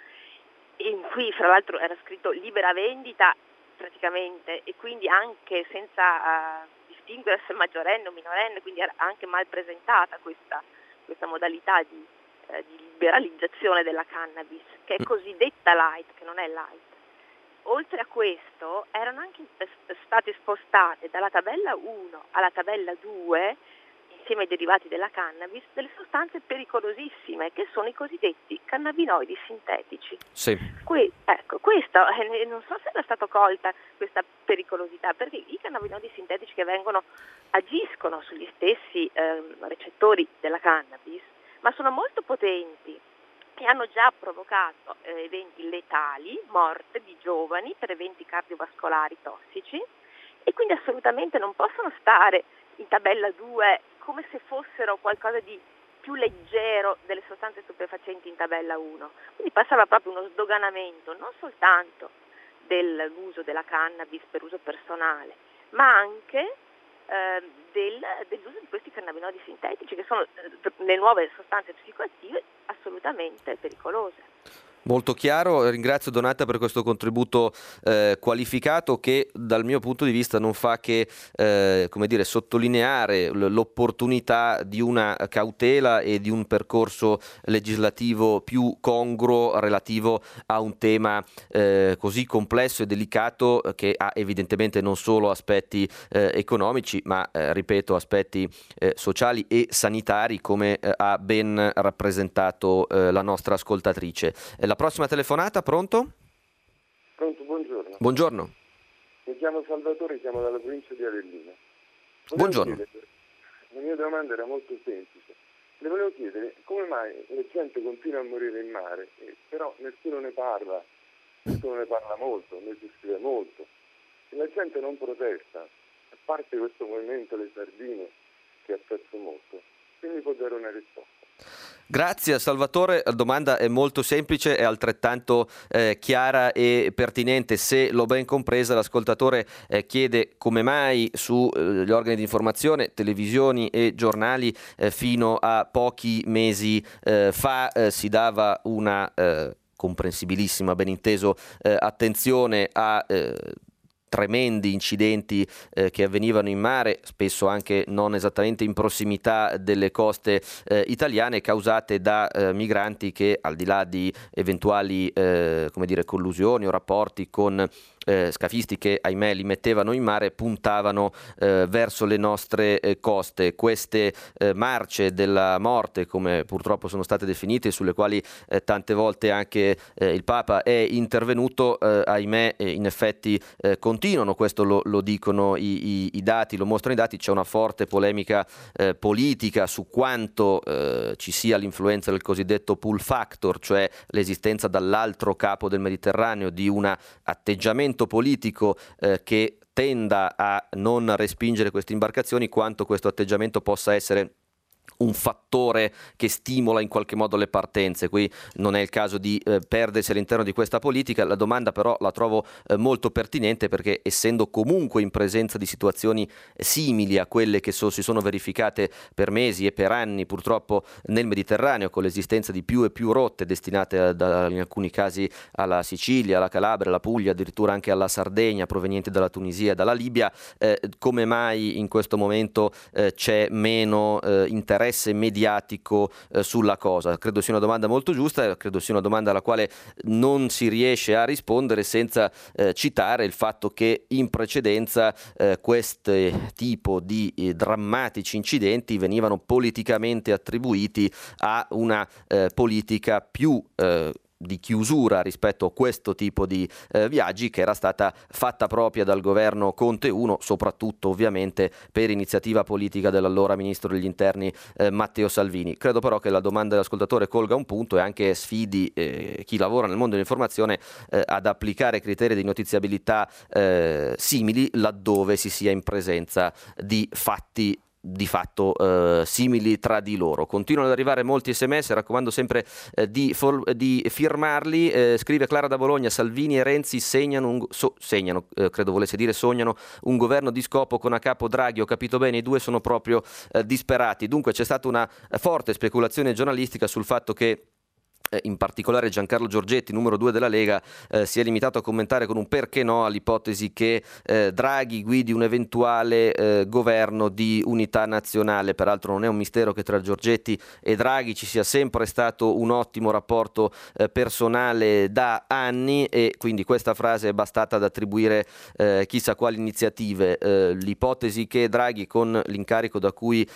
in cui fra l'altro era scritto libera vendita praticamente e quindi anche senza uh, distinguere se maggiorenne o minorenne, quindi era anche mal presentata questa, questa modalità di, uh, di, liberalizzazione della cannabis, che è mm. cosiddetta light, che non è light. Oltre a questo erano anche state spostate dalla tabella 1 alla tabella 2 insieme ai derivati della cannabis, delle sostanze pericolosissime che sono i cosiddetti cannabinoidi sintetici. Sì. Que- ecco, questo, eh, non so se era stata colta questa pericolosità, perché i cannabinoidi sintetici che vengono agiscono sugli stessi eh, recettori della cannabis, ma sono molto potenti e hanno già provocato eh, eventi letali, morte di giovani per eventi cardiovascolari tossici e quindi assolutamente non possono stare in tabella 2 come se fossero qualcosa di più leggero delle sostanze stupefacenti in tabella 1. Quindi passava proprio uno sdoganamento non soltanto dell'uso della cannabis per uso personale, ma anche eh, del, dell'uso di questi cannabinoidi sintetici che sono eh, le nuove sostanze psicoattive assolutamente pericolose. Molto chiaro, ringrazio Donata per questo contributo eh, qualificato che dal mio punto di vista non fa che eh, dire, sottolineare l'opportunità di una cautela e di un percorso legislativo più congruo relativo a un tema eh, così complesso e delicato che ha evidentemente non solo aspetti eh, economici ma eh, ripeto aspetti eh, sociali e sanitari come ha ben rappresentato la nostra ascoltatrice. La la prossima telefonata, pronto? Pronto, buongiorno. Buongiorno. Mi chiamo Salvatore, siamo dalla provincia di Avellino. Volevo buongiorno. Chiedere, la mia domanda era molto semplice. Le volevo chiedere come mai la gente continua a morire in mare, eh, però nessuno ne parla, nessuno ne parla molto, ne si scrive molto. E la gente non protesta, a parte questo movimento Le Sardine che ha perso molto, quindi può dare una risposta. Grazie Salvatore, la domanda è molto semplice e altrettanto eh, chiara e pertinente. Se l'ho ben compresa, l'ascoltatore eh, chiede come mai sugli eh, organi di informazione, televisioni e giornali eh, fino a pochi mesi eh, fa eh, si dava una comprensibilissima, ben inteso, attenzione a tremendi incidenti eh, che avvenivano in mare, spesso anche non esattamente in prossimità delle coste eh, italiane, causate da eh, migranti che al di là di eventuali eh, dire, collusioni o rapporti con eh, scafisti che ahimè li mettevano in mare puntavano eh, verso le nostre eh, coste. Queste eh, marce della morte, come purtroppo sono state definite, sulle quali eh, tante volte anche eh, il Papa è intervenuto, ahimè in effetti continuano, questo lo, lo dicono i, i, i, dati, lo mostrano i dati, c'è una forte polemica politica su quanto ci sia l'influenza del cosiddetto pull factor, cioè l'esistenza dall'altro capo del Mediterraneo di un atteggiamento politico eh, che tenda a non respingere queste imbarcazioni, quanto questo atteggiamento possa essere un fattore che stimola in qualche modo le partenze. Qui non è il caso di eh, perdersi all'interno di questa politica. La domanda però la trovo eh, molto pertinente perché essendo comunque in presenza di situazioni simili a quelle che so, si sono verificate per mesi e per anni purtroppo nel Mediterraneo con l'esistenza di più e più rotte destinate a, da, in alcuni casi alla Sicilia, alla Calabria, alla Puglia, addirittura anche alla Sardegna proveniente dalla Tunisia e dalla Libia, eh, come mai in questo momento eh, c'è meno eh, interesse interesse mediatico eh, sulla cosa? Credo sia una domanda molto giusta, credo sia una domanda alla quale non si riesce a rispondere senza eh, citare il fatto che in precedenza eh, questo tipo di eh, drammatici incidenti venivano politicamente attribuiti a una eh, politica più eh, di chiusura rispetto a questo tipo di eh, viaggi che era stata fatta propria dal governo Conte 1, soprattutto ovviamente per iniziativa politica dell'allora ministro degli interni eh, Matteo Salvini. Credo però che la domanda dell'ascoltatore colga un punto e anche sfidi eh, chi lavora nel mondo dell'informazione eh, ad applicare criteri di notiziabilità eh, simili laddove si sia in presenza di fatti di fatto eh, simili tra di loro. Continuano ad arrivare molti sms, raccomando sempre eh, di, for- di, firmarli. Eh, scrive Clara da Bologna, Salvini e Renzi segnano, un, so- segnano eh, credo volesse dire sognano, un governo di scopo con a capo Draghi. Ho capito bene, i due sono proprio eh, disperati. Dunque c'è stata una forte speculazione giornalistica sul fatto che in particolare Giancarlo Giorgetti, numero due della Lega, eh, si è limitato a commentare con un perché no all'ipotesi che eh, Draghi guidi un eventuale eh, governo di unità nazionale. Peraltro non è un mistero che tra Giorgetti e Draghi ci sia sempre stato un ottimo rapporto eh, personale da anni e quindi questa frase è bastata ad attribuire eh, chissà quali iniziative. l'ipotesi che Draghi con l'incarico da cui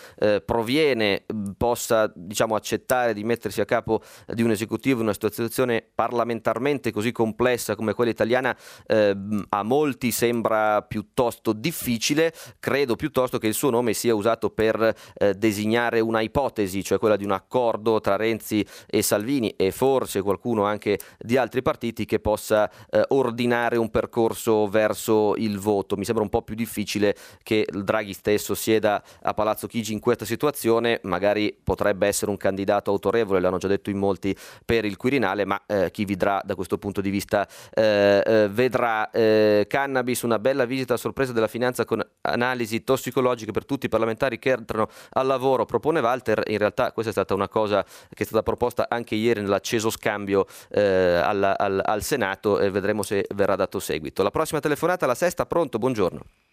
proviene possa diciamo, accettare di mettersi a capo di un esecutivo in una situazione parlamentarmente così complessa come quella italiana eh, a molti sembra piuttosto difficile, credo piuttosto che il suo nome sia usato per eh, designare una ipotesi, cioè quella di un accordo tra Renzi e Salvini e forse qualcuno anche di altri partiti che possa eh, ordinare un percorso verso il voto. Mi sembra un po' più difficile che Draghi stesso sieda a Palazzo Chigi in questa situazione, magari potrebbe essere un candidato autorevole, l'hanno già detto in molti per il Quirinale, ma eh, chi vedrà da questo punto di vista eh, eh, vedrà eh, cannabis, una bella visita a sorpresa della finanza con analisi tossicologiche per tutti i parlamentari che entrano al lavoro, propone Walter, in realtà questa è stata una cosa che è stata proposta anche ieri nell'acceso scambio eh, al, al, al Senato e vedremo se verrà dato seguito. La prossima telefonata, la sesta, pronto, buongiorno.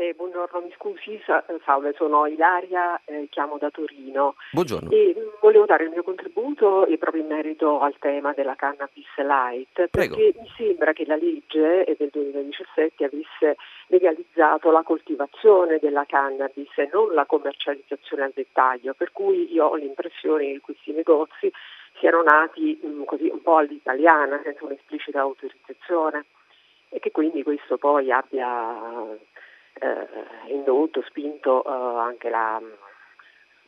Eh, buongiorno, mi scusi, salve, sono Ilaria, eh, chiamo da Torino. Buongiorno. E mm, volevo dare il mio contributo e proprio in merito al tema della cannabis light, Prego. perché mi sembra che la legge del 2017 avesse legalizzato la coltivazione della cannabis e non la commercializzazione al dettaglio, per cui io ho l'impressione che questi negozi siano nati mh, mm, così un po' all'italiana, senza un'esplicita autorizzazione e che quindi questo poi abbia eh, indotto, spinto eh, anche la,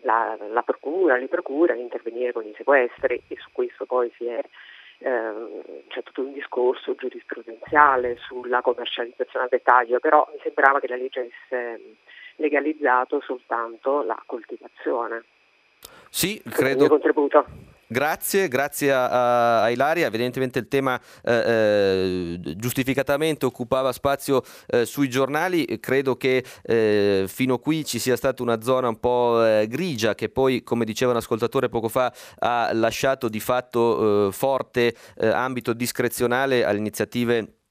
la, la, procura, le procure ad intervenire con i sequestri e su questo poi si è, eh, c'è tutto un discorso giurisprudenziale sulla commercializzazione al dettaglio, però mi sembrava che la legge avesse legalizzato soltanto la coltivazione. Sì, credo. Grazie, grazie a, a, Ilaria. Evidentemente il tema eh, eh, giustificatamente occupava spazio eh, sui giornali. Credo che eh, fino a qui ci sia stata una zona un po' eh, grigia che poi, come diceva un ascoltatore poco fa, ha lasciato di fatto eh, forte ambito discrezionale alle iniziative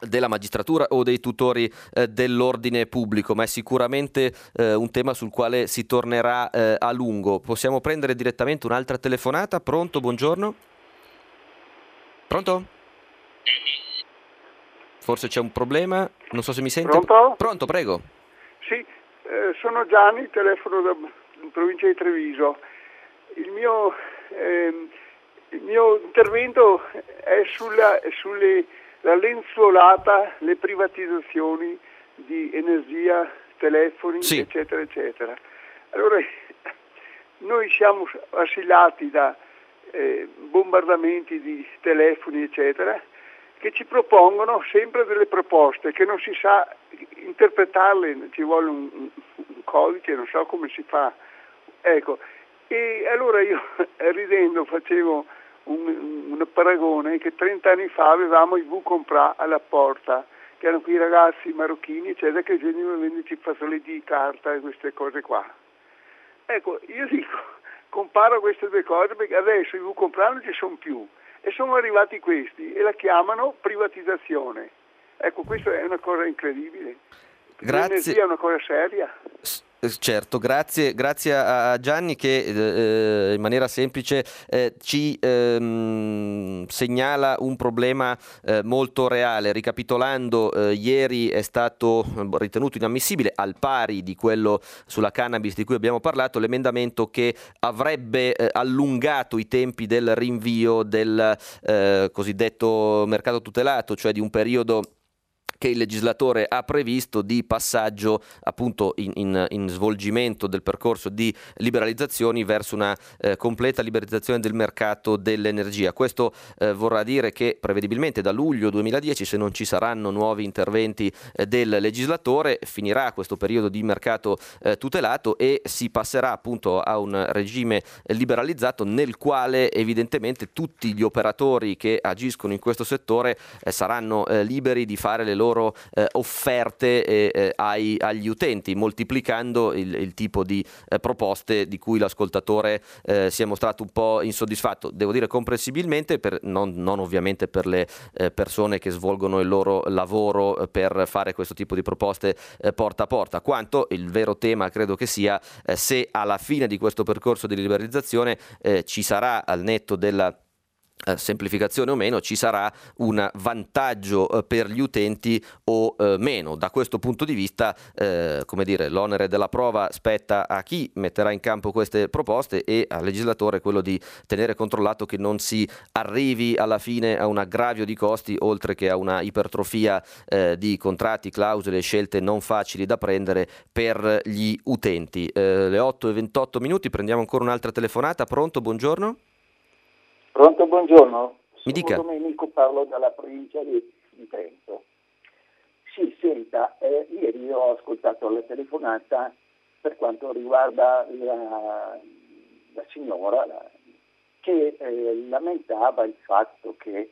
della magistratura o dei tutori eh, dell'ordine pubblico, ma è sicuramente eh, un tema sul quale si tornerà eh, a lungo. Possiamo prendere direttamente un'altra telefonata? Pronto? Buongiorno? Pronto? forse c'è un problema, non so se mi sente. Pronto? Pronto, prego. Sì, eh, sono Gianni, telefono da provincia di Treviso. Il mio, eh, il mio intervento è sulla, sulle, la lenzuolata, le privatizzazioni di energia, telefoni, Sì. eccetera, eccetera. Allora, noi siamo assilati da eh, bombardamenti di telefoni, eccetera, che ci propongono sempre delle proposte che non si sa interpretarle, ci vuole un, un- un codice, non so come si fa. Ecco, e allora io ridendo facevo un, un paragone che 30 anni fa avevamo i V-Comprà alla porta, che erano quei ragazzi marocchini, eccetera, che venivano a venderci fazzoletti di carta e queste cose qua. Ecco, io dico, comparo queste due cose perché adesso i V-Comprà non ci sono più e sono arrivati questi e la chiamano privatizzazione. Ecco, questa è una cosa incredibile. Grazie. L'energia è una cosa seria. S- eh, Certo, grazie, grazie a Gianni che eh, in maniera semplice eh, ci ehm, segnala un problema eh, molto reale. Ricapitolando, eh, ieri è stato eh, ritenuto inammissibile, al pari di quello sulla cannabis di cui abbiamo parlato, l'emendamento che avrebbe eh, allungato i tempi del rinvio del eh, cosiddetto mercato tutelato, cioè di un periodo che il legislatore ha previsto di passaggio appunto in, in- in svolgimento del percorso di liberalizzazioni verso una eh, completa liberalizzazione del mercato dell'energia. Questo eh, vorrà dire che prevedibilmente da luglio 2010 se non ci saranno nuovi interventi eh, del legislatore finirà questo periodo di mercato eh, tutelato e si passerà appunto a un regime liberalizzato nel quale evidentemente tutti gli operatori che agiscono in questo settore eh, saranno eh, liberi di fare le loro eh, offerte eh, eh, ai- agli utenti, moltiplicando il, il tipo di eh, proposte di cui l'ascoltatore eh, si è mostrato un po' insoddisfatto. Devo dire comprensibilmente, per- non, non ovviamente per le persone che svolgono il loro lavoro per fare questo tipo di proposte porta a porta, quanto il vero tema credo che sia se alla fine di questo percorso di liberalizzazione ci sarà al netto della semplificazione o meno ci sarà un vantaggio eh, per gli utenti o eh, meno. Da questo punto di vista, eh, come dire, l'onere della prova spetta a chi metterà in campo queste proposte e al legislatore quello di tenere controllato che non si arrivi alla fine a un aggravio di costi oltre che a una ipertrofia eh, di contratti, clausole e scelte non facili da prendere per gli utenti. Eh, le 8 e 28 minuti, prendiamo ancora un'altra telefonata. Pronto? Buongiorno. Pronto, buongiorno. Mi dica. Sono Domenico, parlo dalla provincia di, di Trento. Sì, senta, eh, ieri ho ascoltato la telefonata per quanto riguarda la, la signora la- che eh, lamentava il fatto che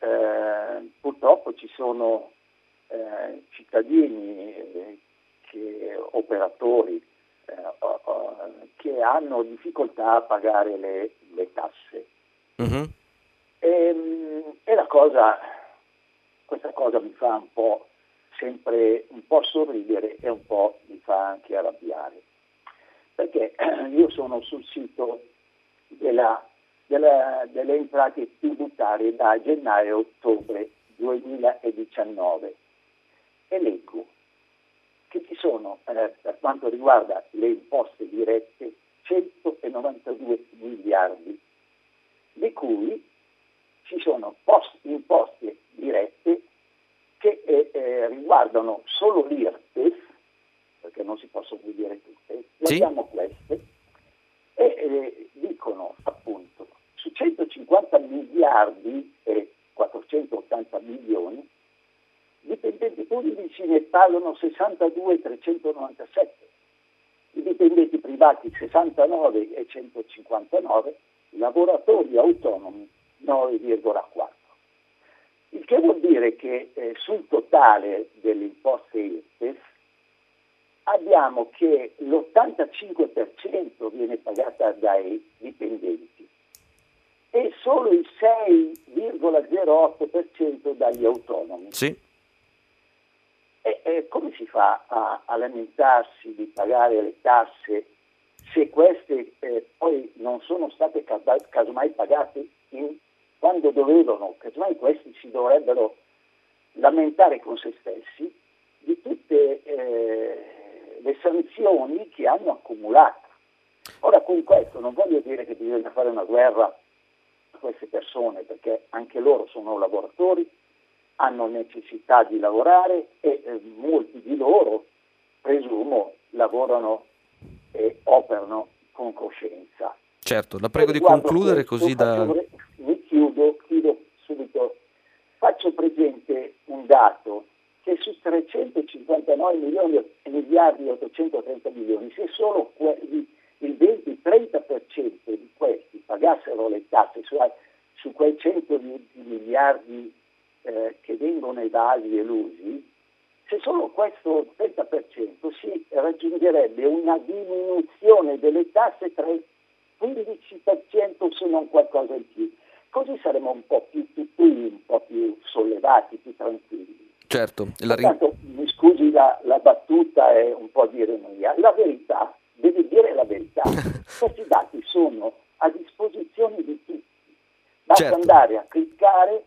eh, purtroppo ci sono eh, cittadini, eh, che- operatori eh, che hanno difficoltà a pagare le- le tasse. Mhm. E, e la cosa, questa cosa mi fa un po' sempre un po' sorridere e un po' mi fa anche arrabbiare. Perché io sono sul sito della- della- delle entrate tributarie da gennaio a ottobre 2019 e leggo che ci sono, eh, per quanto riguarda le imposte dirette, 192 miliardi di cui ci sono post- imposte dirette che eh, eh, riguardano solo l'IRPEF, perché non si possono dire tutte, Sì. abbiamo queste, e eh, dicono appunto su 150 miliardi e 480 milioni, i dipendenti pubblici ne pagano 62,397, i dipendenti privati 69 e 159, i lavoratori autonomi 9,4. Il che vuol dire che eh, sul totale delle imposte IRPEF abbiamo che l'85% viene pagata dai dipendenti e solo il 6,08% dagli autonomi. Sì. E, e come si fa a, a lamentarsi di pagare le tasse se queste eh, poi non sono state casomai pagate in- quando dovevano? Casomai questi si dovrebbero lamentare con se stessi di tutte eh, le sanzioni che hanno accumulato. Ora con questo non voglio dire che bisogna fare una guerra a queste persone perché anche loro sono lavoratori, hanno necessità di lavorare e eh, molti di loro, presumo, lavorano e operano con coscienza. Certo, la prego di concludere questo, così da... Mi chiudo, chiudo subito. Faccio presente un dato che su 359 milioni e miliardi e 830 milioni, se solo quelli, il 20-30% di questi pagassero le tasse su, su quei 100 miliardi eh, che vengono evasi e elusi, se solo questo 30% si raggiungerebbe una diminuzione delle tasse tra il 15% se non qualcosa in più. Così saremo un po' più tutti, un po' più sollevati, più tranquilli. Certo. La Pertanto, mi scusi la, la battuta e un po' di ironia. La verità, devi dire la verità. Questi dati sono a disposizione di tutti. Basta certo. andare a cliccare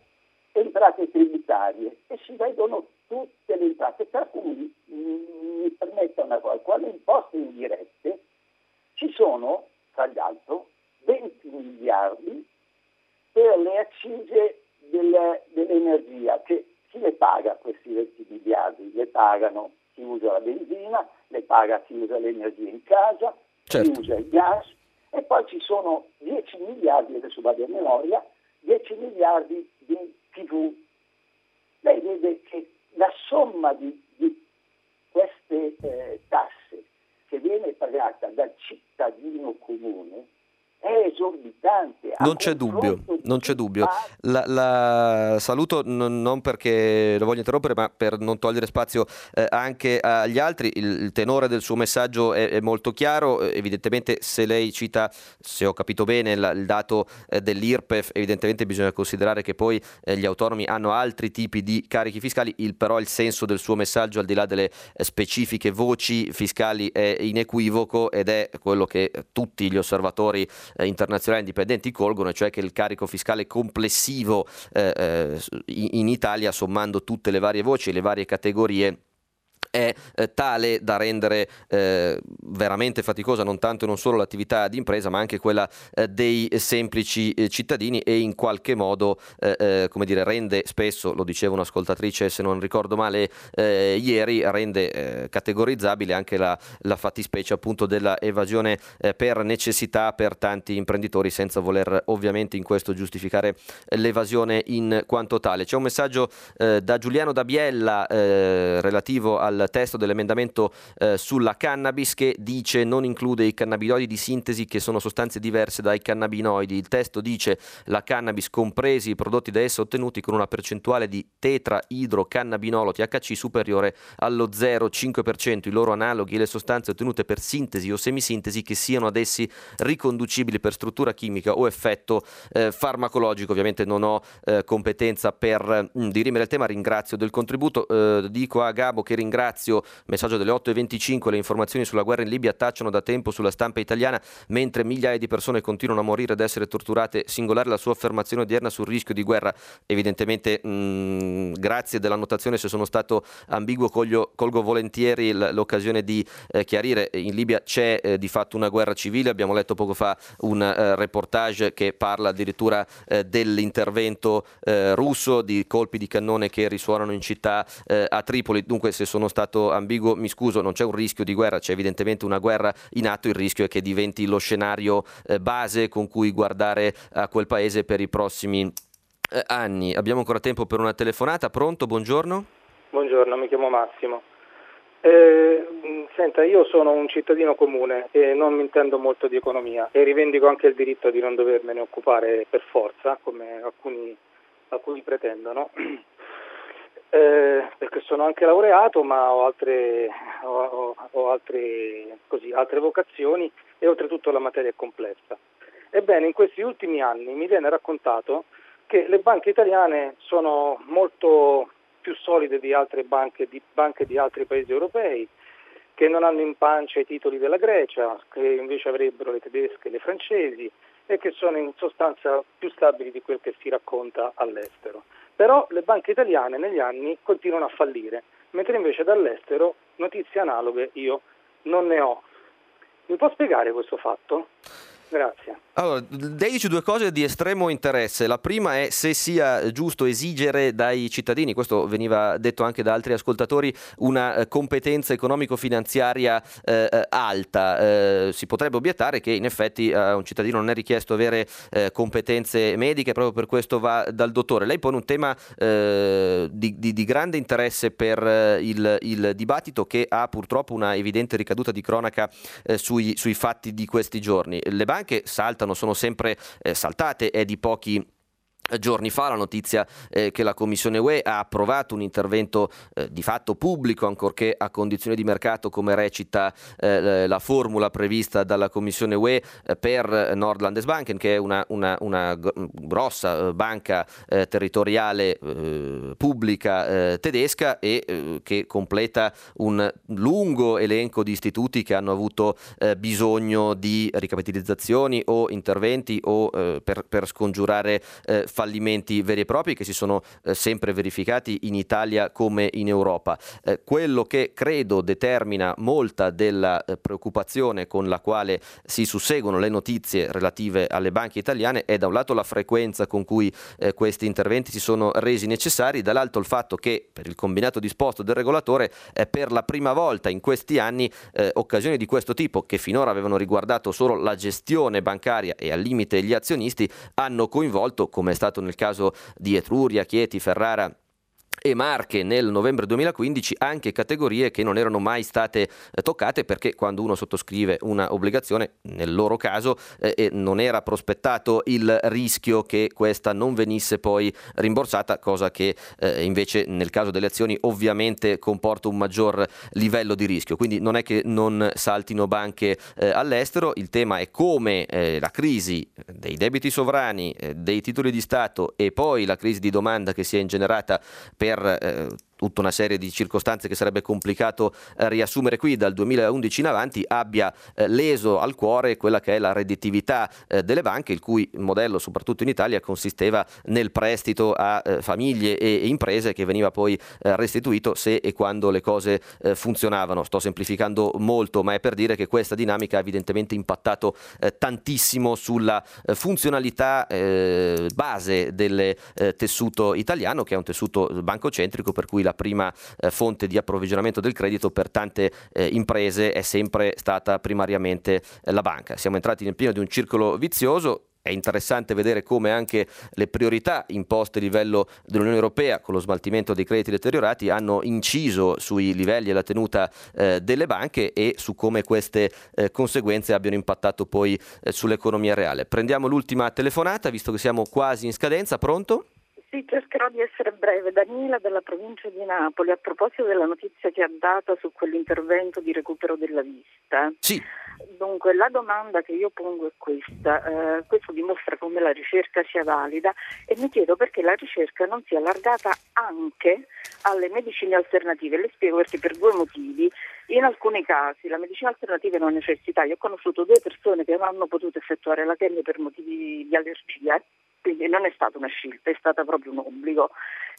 entrate tributarie e si vedono tutte le entrate, tra cui mi permetto una cosa, quando imposte indirette ci sono, tra l'altro, 20 miliardi per le accise del, dell'energia, che chi le paga questi 20 miliardi? Le pagano chi usa la benzina, le paga chi usa l'energia in casa, certo. chi usa il gas e poi ci sono 10 miliardi, adesso vado a memoria, 10 miliardi di TV. Lei vede che la somma di, di queste eh, tasse che viene pagata dal cittadino comune è esorbitante. Non c'è dubbio, non c'è dubbio. La, la saluto n- non perché lo voglio interrompere, ma per non togliere spazio eh, anche agli altri. Il, il, tenore del suo messaggio è, è, molto chiaro. Evidentemente, se lei cita, se ho capito bene, la, il dato eh, dell'IRPEF, evidentemente bisogna considerare che poi eh, gli autonomi hanno altri tipi di carichi fiscali. Il, però il senso del suo messaggio, al di là delle eh, specifiche voci fiscali, è inequivoco ed è quello che tutti gli osservatori eh, internazionali indipendenti colgono, cioè che il carico fiscale complessivo eh, eh in Italia, sommando tutte le varie voci e le varie categorie, è eh, tale da rendere eh, veramente faticosa non tanto e non solo l'attività di impresa ma anche quella eh, dei semplici eh, cittadini e in qualche modo eh, eh, come dire, rende spesso, lo diceva un'ascoltatrice se non ricordo male ieri, rende categorizzabile anche la, la, fattispecie appunto della evasione per necessità per tanti imprenditori senza voler ovviamente in questo giustificare l'evasione in quanto tale. C'è un messaggio da Giuliano Dabiella relativo al testo dell'emendamento eh, sulla cannabis che dice non include i cannabinoidi di sintesi che sono sostanze diverse dai cannabinoidi. Il testo dice la cannabis compresi i prodotti da essa ottenuti con una percentuale di tetraidrocannabinolo THC superiore allo 0,5%, i loro analoghi e le sostanze ottenute per sintesi o semisintesi che siano ad essi riconducibili per struttura chimica o effetto eh, farmacologico. Ovviamente non ho eh, competenza per mh, mm, dirimere il tema, ringrazio del contributo. Eh, dico a Gabo che ringrazio ringrazio. Messaggio delle 8.25, le informazioni sulla guerra in Libia tacciano da tempo sulla stampa italiana, mentre migliaia di persone continuano a morire ed essere torturate. Singolare la sua affermazione odierna sul rischio di guerra. Evidentemente, mh, mm, grazie dell'annotazione, se sono stato ambiguo, colgo, colgo volentieri l'occasione di eh, chiarire. In Libia c'è eh, di fatto una guerra civile, abbiamo letto poco fa un eh, reportage che parla addirittura eh, dell'intervento eh, russo, di colpi di cannone che risuonano in città eh, a Tripoli. Dunque, se sono stato ambiguo, mi scuso, non c'è un rischio di guerra, c'è evidentemente una guerra in atto, il rischio è che diventi lo scenario eh, base con cui guardare a quel paese per i prossimi eh, anni. Abbiamo ancora tempo per una telefonata, pronto? Buongiorno. Buongiorno, mi chiamo Massimo. Eh, senta, io sono un cittadino comune e non mi intendo molto di economia e rivendico anche il diritto di non dovermene occupare per forza, come alcuni, alcuni pretendono eh, perché sono anche laureato ma ho altre, ho, ho altre, così, altre vocazioni e oltretutto la materia è complessa. Ebbene, in questi ultimi anni mi viene raccontato che le banche italiane sono molto più solide di altre banche di, banche di altri paesi europei, che non hanno in pancia i titoli della Grecia, che invece avrebbero le tedesche e le francesi e che sono in sostanza più stabili di quel che si racconta all'estero. Però le banche italiane negli anni continuano a fallire, mentre invece dall'estero notizie analoghe io non ne ho. Mi può spiegare questo fatto? Grazie. Allora, lei due cose di estremo interesse. La prima è se sia giusto esigere dai cittadini, questo veniva detto anche da altri ascoltatori, una eh, competenza economico-finanziaria eh, eh, alta. Eh, si potrebbe obiettare che in effetti a un cittadino non è richiesto avere eh, competenze mediche, proprio per questo va dal dottore. Lei pone un tema eh, di, di, di, grande interesse per il, il, dibattito che ha purtroppo una evidente ricaduta di cronaca sui, sui fatti di questi giorni. Le banche saltano saltano sono sempre eh, saltate, è di pochi giorni fa la notizia eh, che la Commissione UE ha approvato un intervento eh, di fatto pubblico, ancorché a condizioni di mercato, come recita eh, la formula prevista dalla Commissione UE eh, per Nordlandesbanken, che è una, una, una grossa eh, banca eh, territoriale pubblica tedesca e che completa un lungo elenco di istituti che hanno avuto bisogno di ricapitalizzazioni o interventi o per, per scongiurare fallimenti veri e propri che si sono eh, sempre verificati in Italia come in Europa. Eh, quello che credo determina molta della eh, preoccupazione con la quale si susseguono le notizie relative alle banche italiane è da un lato la frequenza con cui questi interventi si sono resi necessari, dall'altro il fatto che per il combinato disposto del regolatore eh, per la prima volta in questi anni eh, occasioni di questo tipo che finora avevano riguardato solo la gestione bancaria e al limite gli azionisti hanno coinvolto, come è stato stato nel caso di Etruria, Chieti, Ferrara e Marche nel novembre 2015 anche categorie che non erano mai state eh, toccate perché quando uno sottoscrive una obbligazione, nel loro caso, eh, non era prospettato il rischio che questa non venisse poi rimborsata, cosa che eh, invece nel caso delle azioni ovviamente comporta un maggior livello di rischio. Quindi non è che non saltino banche eh, all'estero, il tema è come eh, la crisi dei debiti sovrani, eh, dei titoli di Stato e poi la crisi di domanda che si è ingenerata per per eh, tutta una serie di circostanze che sarebbe complicato eh, riassumere qui dal 2011 in avanti abbia eh, leso al cuore quella che è la redditività eh, delle banche il cui modello soprattutto in Italia consisteva nel prestito a eh, famiglie e, e, imprese che veniva poi eh, restituito se e quando le cose eh, funzionavano. Sto semplificando molto ma è per dire che questa dinamica ha evidentemente impattato tantissimo sulla funzionalità base del tessuto italiano che è un tessuto bancocentrico per cui la prima eh, fonte di approvvigionamento del credito per tante eh, imprese è sempre stata primariamente eh, la banca. Siamo entrati nel pieno di un circolo vizioso è interessante vedere come anche le priorità imposte a livello dell'Unione Europea con lo smaltimento dei crediti deteriorati hanno inciso sui livelli e la tenuta eh, delle banche e su come queste eh, conseguenze abbiano impattato poi eh, sull'economia reale. Prendiamo l'ultima telefonata visto che siamo quasi in scadenza. Pronto? Sì, cercherò di essere breve. Danila della provincia di Napoli, a proposito della notizia che ha dato su quell'intervento di recupero della vista. Sì. Dunque, la domanda che io pongo è questa. Eh, questo dimostra come la ricerca sia valida e mi chiedo perché la ricerca non sia allargata anche alle medicine alternative. Le spiego perché per due motivi. In alcuni casi la medicina alternativa è una necessità. Io ho conosciuto due persone che non hanno potuto effettuare la chemio per motivi di allergia quindi non è stata una scelta, è stata proprio un obbligo.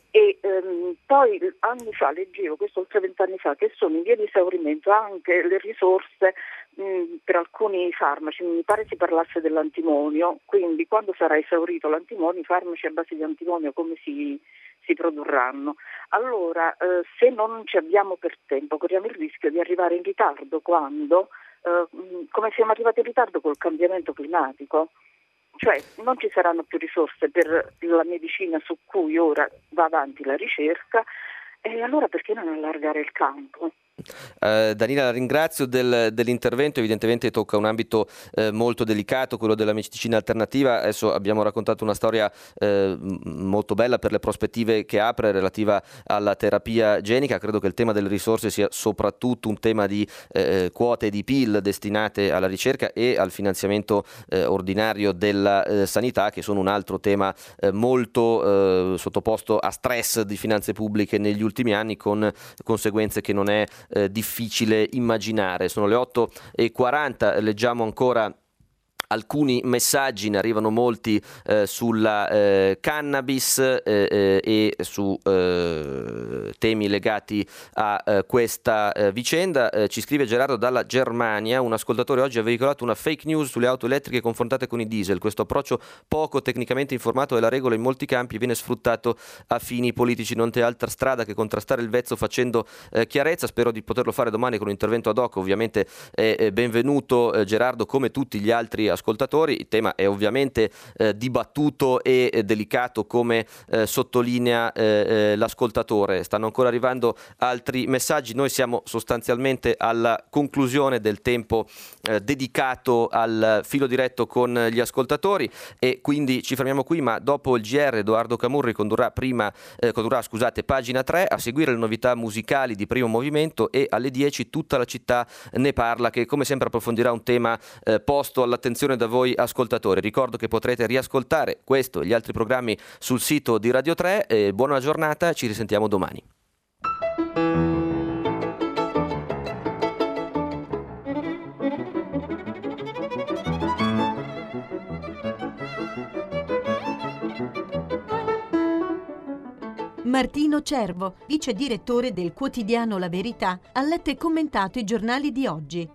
E ehm, poi anni fa leggevo, questo oltre vent'anni fa, che sono in via di esaurimento anche le risorse mh, per alcuni farmaci, mi pare si parlasse dell'antimonio, quindi quando sarà esaurito l'antimonio, i farmaci a base di antimonio come si, si produrranno. Allora, eh, se non ci abbiamo per tempo, corriamo il rischio di arrivare in ritardo quando, eh, come siamo arrivati in ritardo col cambiamento climatico cioè non ci saranno più risorse per la medicina su cui ora va avanti la ricerca e allora perché non allargare il campo? Eh, Danila, la ringrazio del, dell'intervento, evidentemente tocca un ambito eh, molto delicato, quello della medicina alternativa. Adesso abbiamo raccontato una storia eh, molto bella per le prospettive che apre relativa alla terapia genica. Credo che il tema delle risorse sia soprattutto un tema di eh, quote di PIL destinate alla ricerca e al finanziamento eh, ordinario della eh, sanità, che sono un altro tema molto sottoposto a stress di finanze pubbliche negli ultimi anni, con conseguenze che non è eh, difficile immaginare. Sono le 8.40, leggiamo ancora alcuni messaggi, ne arrivano molti eh, sulla eh, cannabis eh, eh e su eh, temi legati a eh, questa vicenda. ci scrive Gerardo dalla Germania, un ascoltatore oggi ha veicolato una fake news sulle auto elettriche confrontate con i diesel. Questo approccio poco tecnicamente informato della regola in molti campi viene sfruttato a fini politici. Non c'è altra strada che contrastare il vezzo facendo chiarezza. Spero di poterlo fare domani con un intervento ad hoc. Ovviamente è benvenuto Gerardo come tutti gli altri ascoltatori. Il tema è ovviamente eh, dibattuto e eh, delicato come eh, sottolinea eh, eh, l'ascoltatore. Stanno ancora arrivando altri messaggi. Noi siamo sostanzialmente alla conclusione del tempo eh, dedicato al filo diretto con gli ascoltatori e quindi ci fermiamo qui, ma dopo il GR Edoardo Camurri condurrà, prima, condurrà scusate, pagina 3 a seguire le novità musicali di primo movimento e alle 10 tutta la città ne parla che come sempre approfondirà un tema posto all'attenzione attenzione da voi ascoltatori. Ricordo che potrete riascoltare questo e gli altri programmi sul sito di Radio 3. Eh, buona giornata, ci risentiamo domani. Martino Cervo, vice direttore del quotidiano La Verità, ha letto e commentato i giornali di oggi.